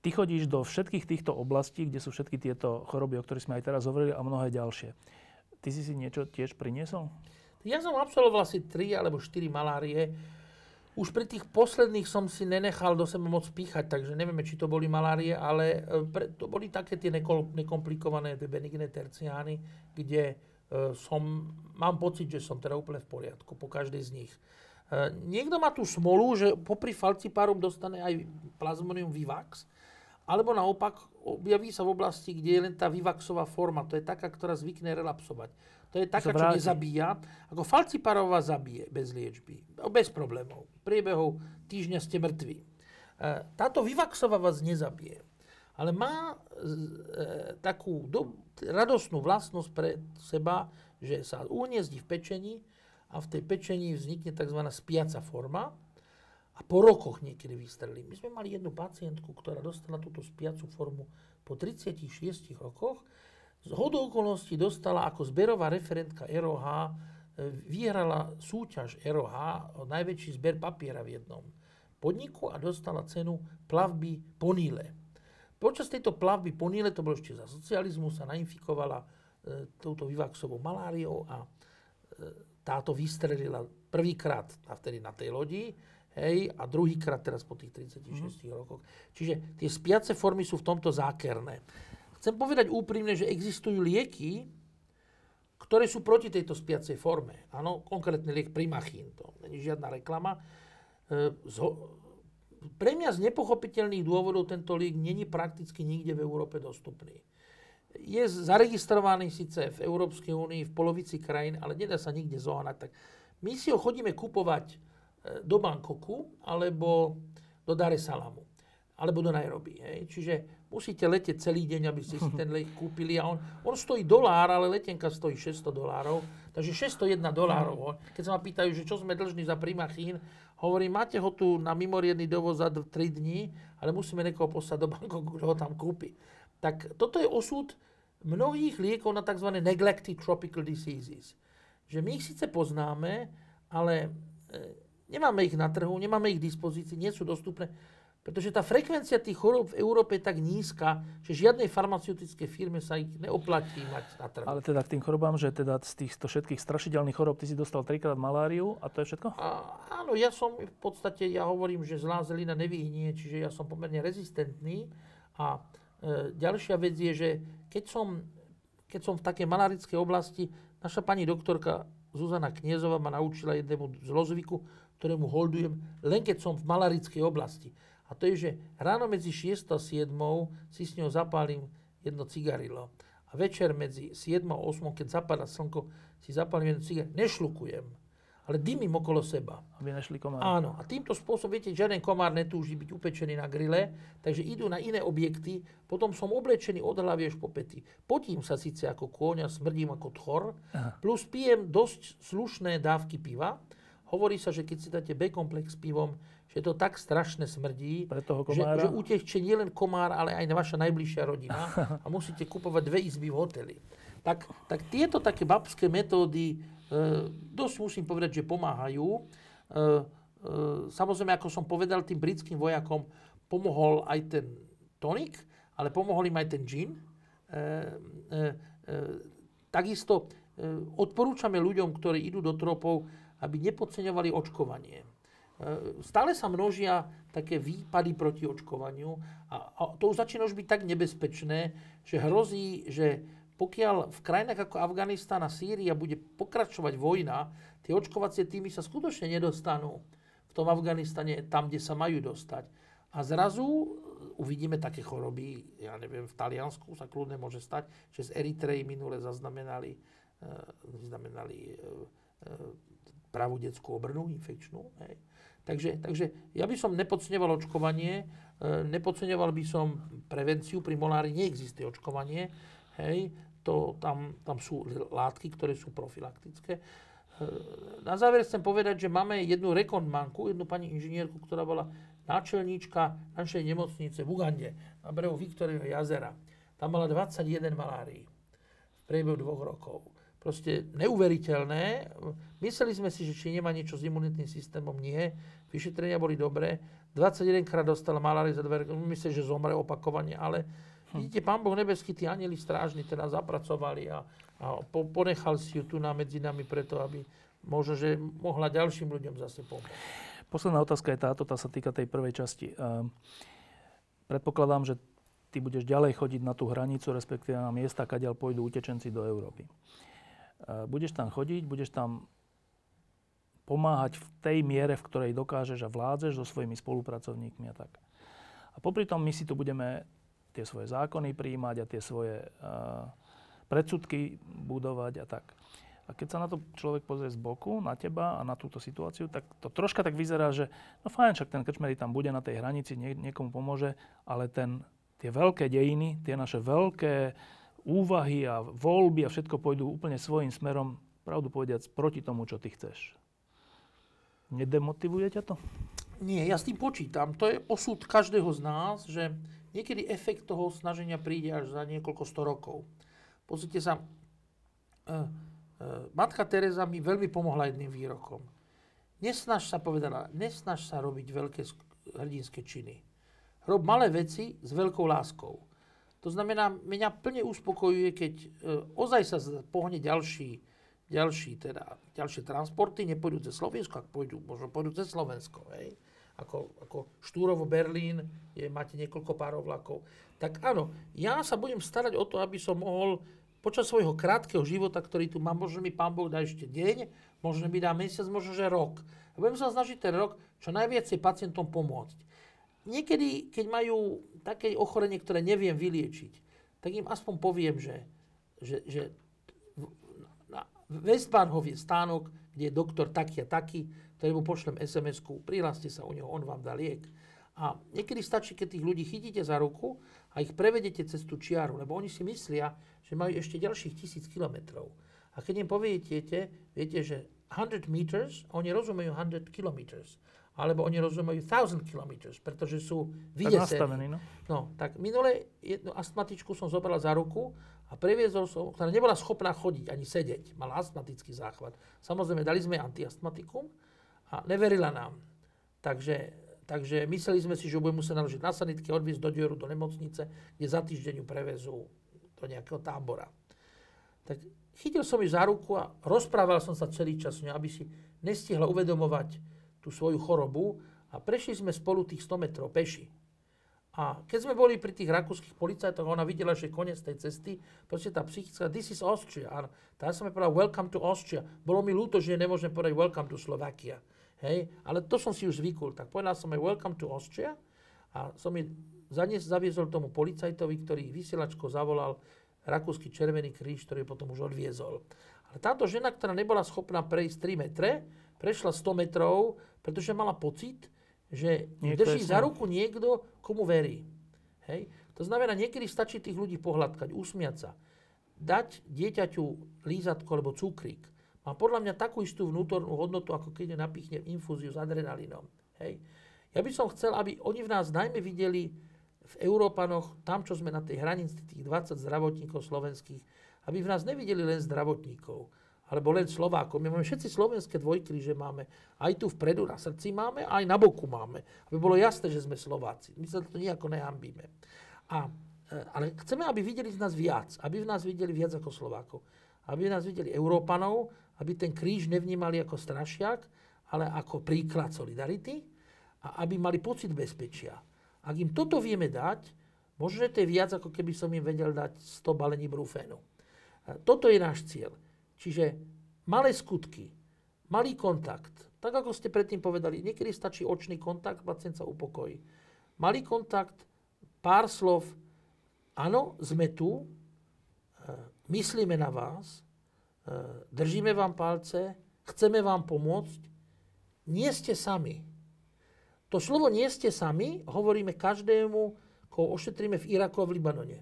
Ty chodíš do všetkých týchto oblastí, kde sú všetky tieto choroby, o ktorých sme aj teraz hovorili a mnohé ďalšie. Ty si si niečo tiež priniesol? Ja som absolvoval asi 3 alebo 4 malárie. Už pri tých posledných som si nenechal do seba moc píchať, takže nevieme, či to boli malárie, ale e, to boli také tie nekomplikované, tie benigné terciány, kde e, som, mám pocit, že som teda úplne v poriadku po každej z nich. E, niekto má tú smolu, že popri falciparum dostane aj plasmonium vivax, alebo naopak objaví sa v oblasti, kde je len tá vyvaxová forma. To je taká, ktorá zvykne relapsovať. To je taká, čo nezabíja. Ako falciparová zabije bez liečby. Bez problémov. Priebehov týždňa ste mŕtvi. E, táto vyvaxová vás nezabije. Ale má e, takú do, radosnú vlastnosť pre seba, že sa uniezdi v pečení a v tej pečení vznikne tzv. spiaca forma, a po rokoch niekedy vystrelí. My sme mali jednu pacientku, ktorá dostala túto spiacu formu po 36 rokoch. Z hodou okolností dostala ako zberová referentka ROH, e, vyhrala súťaž ROH, najväčší zber papiera v jednom podniku a dostala cenu plavby po Níle. Počas tejto plavby po Níle, to bolo ešte za socializmu, sa nainfikovala e, touto vyvaxovou maláriou a e, táto vystrelila prvýkrát vtedy na tej lodi Hej, a druhýkrát teraz po tých 36 mm. rokoch. Čiže tie spiace formy sú v tomto zákerné. Chcem povedať úprimne, že existujú lieky, ktoré sú proti tejto spiacej forme. Áno, konkrétne liek Primachín, to není žiadna reklama. E, zho- pre mňa z nepochopiteľných dôvodov tento liek není prakticky nikde v Európe dostupný. Je zaregistrovaný síce v Európskej únii v polovici krajín, ale nedá sa nikde zohnať. Tak my si ho chodíme kupovať do Bangkoku alebo do Dar es Salamu alebo do Nairobi. Hej. Čiže musíte letieť celý deň, aby ste si [LAUGHS] ten let kúpili. A on, on stojí dolár, ale letenka stojí 600 dolárov. Takže 601 dolárov. Keď sa ma pýtajú, že čo sme dlžní za primachín, hovorím, máte ho tu na mimoriadný dovoz za 3 dní, ale musíme niekoho poslať do Bangkoku, kto ho tam kúpi. Tak toto je osud mnohých liekov na tzv. neglected tropical diseases. Že my ich síce poznáme, ale e, Nemáme ich na trhu, nemáme ich v dispozícii, nie sú dostupné, pretože tá frekvencia tých chorób v Európe je tak nízka, že žiadnej farmaceutickej firme sa ich neoplatí mať na trhu. Ale teda k tým chorobám, že teda z týchto všetkých strašidelných chorob ty si dostal trikrát maláriu a to je všetko? A, áno, ja som v podstate, ja hovorím, že zlá zelina nevyhnie, čiže ja som pomerne rezistentný. A e, ďalšia vec je, že keď som keď som v takej malarickej oblasti, naša pani doktorka Zuzana Kniezova ma naučila jednému zlozvyku, ktorému holdujem, len keď som v malarickej oblasti. A to je, že ráno medzi 6 a 7 si s ňou zapálim jedno cigarilo. A večer medzi 7 a 8, keď zapadá slnko, si zapálim jedno cigarilo. Nešlukujem ale dymím okolo seba. Aby nešli komári. Áno, a týmto spôsobom, viete, žiaden komár netúži byť upečený na grille, takže idú na iné objekty, potom som oblečený od hlavy až po pety. Potím sa síce ako kôň a smrdím ako tchor, Aha. plus pijem dosť slušné dávky piva. Hovorí sa, že keď si dáte B-komplex s pivom, že to tak strašne smrdí, Pre toho že, že utečie nielen komár, ale aj vaša najbližšia rodina a musíte kupovať dve izby v hoteli. Tak, tak tieto také babské metódy E, dosť musím povedať, že pomáhajú. E, e, samozrejme, ako som povedal, tým britským vojakom pomohol aj ten tonik, ale pomohol im aj ten gin. Takisto odporúčame ľuďom, ktorí idú do tropov, aby nepodceňovali očkovanie. Stále sa množia také výpady proti očkovaniu a to už začína už byť tak nebezpečné, že hrozí, že pokiaľ v krajinách ako Afganistán a Sýria bude pokračovať vojna, tie očkovacie týmy sa skutočne nedostanú v tom Afganistane tam, kde sa majú dostať. A zrazu uvidíme také choroby, ja neviem, v Taliansku sa kľudne môže stať, že z Eritreji minule zaznamenali, e, zaznamenali e, e, pravú detskú obrnu infekčnú. Hej. Takže, takže ja by som nepodceňoval očkovanie, nepodceňoval by som prevenciu, pri molári neexistuje očkovanie, hej, to, tam, tam sú látky, ktoré sú profilaktické. E, na záver chcem povedať, že máme jednu rekondmanku, jednu pani inžinierku, ktorá bola náčelníčka našej nemocnice v Ugande, na brehu Viktorieho jazera. Tam mala 21 malárií v priebehu dvoch rokov. Proste neuveriteľné. Mysleli sme si, že či nemá niečo s imunitným systémom. Nie. Vyšetrenia boli dobré. 21 krát dostala maláriu za dve Myslím, že zomre opakovane, ale Hm. Vidíte, Pán Boh nebeský, tí anieli strážni teda zapracovali a, a po, ponechal si ju tu na medzi nami preto, aby možno, že mohla ďalším ľuďom zase pomôcť. Posledná otázka je táto, tá sa týka tej prvej časti. Uh, predpokladám, že ty budeš ďalej chodiť na tú hranicu, respektíve na miesta, kadiaľ pôjdu utečenci do Európy. Uh, budeš tam chodiť, budeš tam pomáhať v tej miere, v ktorej dokážeš a vládzeš so svojimi spolupracovníkmi a tak. A popri tom my si tu budeme tie svoje zákony príjmať a tie svoje uh, predsudky budovať a tak. A keď sa na to človek pozrie z boku, na teba a na túto situáciu, tak to troška tak vyzerá, že no fajn, však ten krčmery tam bude na tej hranici, nie, niekomu pomôže, ale ten, tie veľké dejiny, tie naše veľké úvahy a voľby a všetko pôjdu úplne svojím smerom, pravdu povediac, proti tomu, čo ty chceš. Nedemotivuje ťa to? Nie, ja s tým počítam. To je osud každého z nás, že Niekedy efekt toho snaženia príde až za niekoľko sto rokov. Pozrite sa, uh, uh, matka Teresa mi veľmi pomohla jedným výrokom. Nesnaž sa, povedala, nesnaž sa robiť veľké hrdinské činy. Rob malé veci s veľkou láskou. To znamená, mňa plne uspokojuje, keď uh, ozaj sa pohne ďalší, ďalší teda, ďalšie transporty, nepôjdu cez Slovensko, ak pôjdu, možno pôjdu cez Slovensko. Hej ako, ako Štúrovo Berlín, je, máte niekoľko párov vlakov. Tak áno, ja sa budem starať o to, aby som mohol počas svojho krátkeho života, ktorý tu mám, možno mi pán Boh dá ešte deň, možno mi dá mesiac, možno že rok. A budem sa snažiť ten rok čo najviacej pacientom pomôcť. Niekedy, keď majú také ochorenie, ktoré neviem vyliečiť, tak im aspoň poviem, že, že, že Westbahnhof je stánok, kde je doktor taký a taký, ktorému pošlem SMS-ku, prihláste sa u neho, on vám dá liek. A niekedy stačí, keď tých ľudí chytíte za ruku a ich prevedete cez tú čiaru, lebo oni si myslia, že majú ešte ďalších tisíc kilometrov. A keď im poviete, viete, že 100 meters, oni rozumejú 100 kilometers. Alebo oni rozumejú 1000 kilometers, pretože sú vydesení. no? no, tak minule jednu astmatičku som zobral za ruku a previezol som, ktorá nebola schopná chodiť ani sedieť. Mala astmatický záchvat. Samozrejme, dali sme antiastmatikum, a neverila nám. Takže, takže mysleli sme si, že budeme musieť naložiť na sanitky, odviezť do dieru do nemocnice, kde za týždeň ju prevezú do nejakého tábora. Tak chytil som ju za ruku a rozprával som sa celý čas aby si nestihla uvedomovať tú svoju chorobu a prešli sme spolu tých 100 metrov peši. A keď sme boli pri tých rakúskych policajtoch, ona videla, že je koniec tej cesty, proste tá psychická, this is Austria. A tá som mi povedal, welcome to Austria. Bolo mi ľúto, že nemôžem povedať welcome to Slovakia. Hej, ale to som si už zvykol. Tak povedal som jej welcome to Austria a som mi zanies, zaviezol tomu policajtovi, ktorý vysielačko zavolal rakúsky Červený kríž, ktorý potom už odviezol. Ale táto žena, ktorá nebola schopná prejsť 3 metre, prešla 100 metrov, pretože mala pocit, že Niekto drží za ruku niekto, komu verí. Hej? To znamená, niekedy stačí tých ľudí pohľadkať, usmiať sa, dať dieťaťu lízatko alebo cukrík. Má podľa mňa takú istú vnútornú hodnotu, ako keď napichne infúziu s adrenalinom. Hej? Ja by som chcel, aby oni v nás najmä videli v Európanoch, tam, čo sme na tej hranici, tých 20 zdravotníkov slovenských, aby v nás nevideli len zdravotníkov, alebo len Slovákov. My máme všetci slovenské dvojkríže máme. Aj tu vpredu na srdci máme, aj na boku máme. Aby bolo jasné, že sme Slováci. My sa to nejako nehambíme. A, e, ale chceme, aby videli z nás viac. Aby v nás videli viac ako Slovákov. Aby v nás videli Európanov, aby ten kríž nevnímali ako strašiak, ale ako príklad solidarity a aby mali pocit bezpečia. Ak im toto vieme dať, možno, to je viac, ako keby som im vedel dať 100 balení brufénu. A Toto je náš cieľ. Čiže malé skutky, malý kontakt. Tak ako ste predtým povedali, niekedy stačí očný kontakt, pacient sa upokojí. Malý kontakt, pár slov. Áno, sme tu, e, myslíme na vás, e, držíme vám palce, chceme vám pomôcť. Nie ste sami. To slovo nie ste sami hovoríme každému, koho ošetríme v Iraku a v Libanone.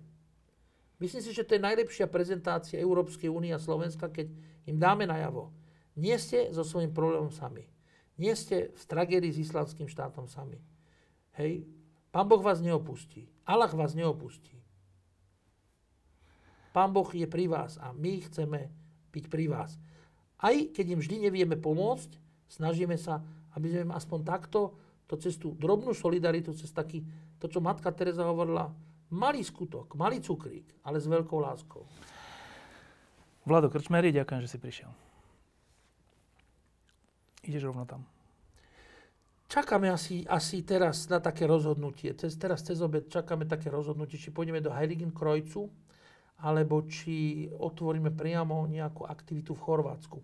Myslím si, že to je najlepšia prezentácia Európskej únie a Slovenska, keď im dáme najavo. Nie ste so svojím problémom sami. Nie ste v tragédii s islamským štátom sami. Hej? Pán Boh vás neopustí. Allah vás neopustí. Pán Boh je pri vás a my chceme byť pri vás. Aj keď im vždy nevieme pomôcť, snažíme sa, aby sme im aspoň takto, to cez tú drobnú solidaritu, cez taký, to, čo matka Teresa hovorila, malý skutok, malý cukrík, ale s veľkou láskou. Vlado Krčmery, ďakujem, že si prišiel. Ideš rovno tam. Čakáme asi, asi teraz na také rozhodnutie. Cez, teraz cez obed čakáme také rozhodnutie, či pôjdeme do Heiligenkreuzu, alebo či otvoríme priamo nejakú aktivitu v Chorvátsku.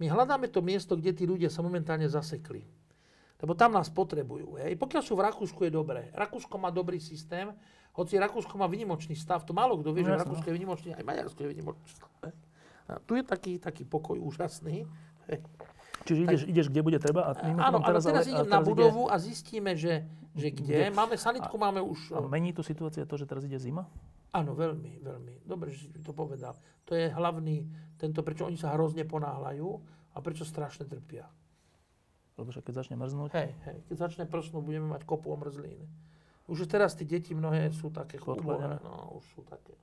My hľadáme to miesto, kde tí ľudia sa momentálne zasekli. Lebo tam nás potrebujú. Hej. Pokiaľ sú v Rakúsku, je dobré. Rakúsko má dobrý systém, hoci Rakúsko má vynimočný stav. To málo kto vie, že No jasné, Rakúsko je vynimočný, aj Maďarsko je vynimočný stav. A tu je taký, taký pokoj úžasný. Čiže ideš, ideš, kde bude treba? A Áno, ale teraz ale- idem a na teraz budovu a zistíme, že, že kde. Kde? Máme sanitku, máme už... Ide, a mení tu situácia to, že teraz ide zima? Áno, veľmi, veľmi. Dobre, že si to povedal. To je hlavný, tento, prečo oni sa hrozne ponáhľajú a prečo strašne trpia. Lebo keď začne mrznúť, Hej, hej, keď začne prsnúť, budeme mať kopu omrzlín. Už teraz tí deti mnohé sú také chudobné, no už sú také.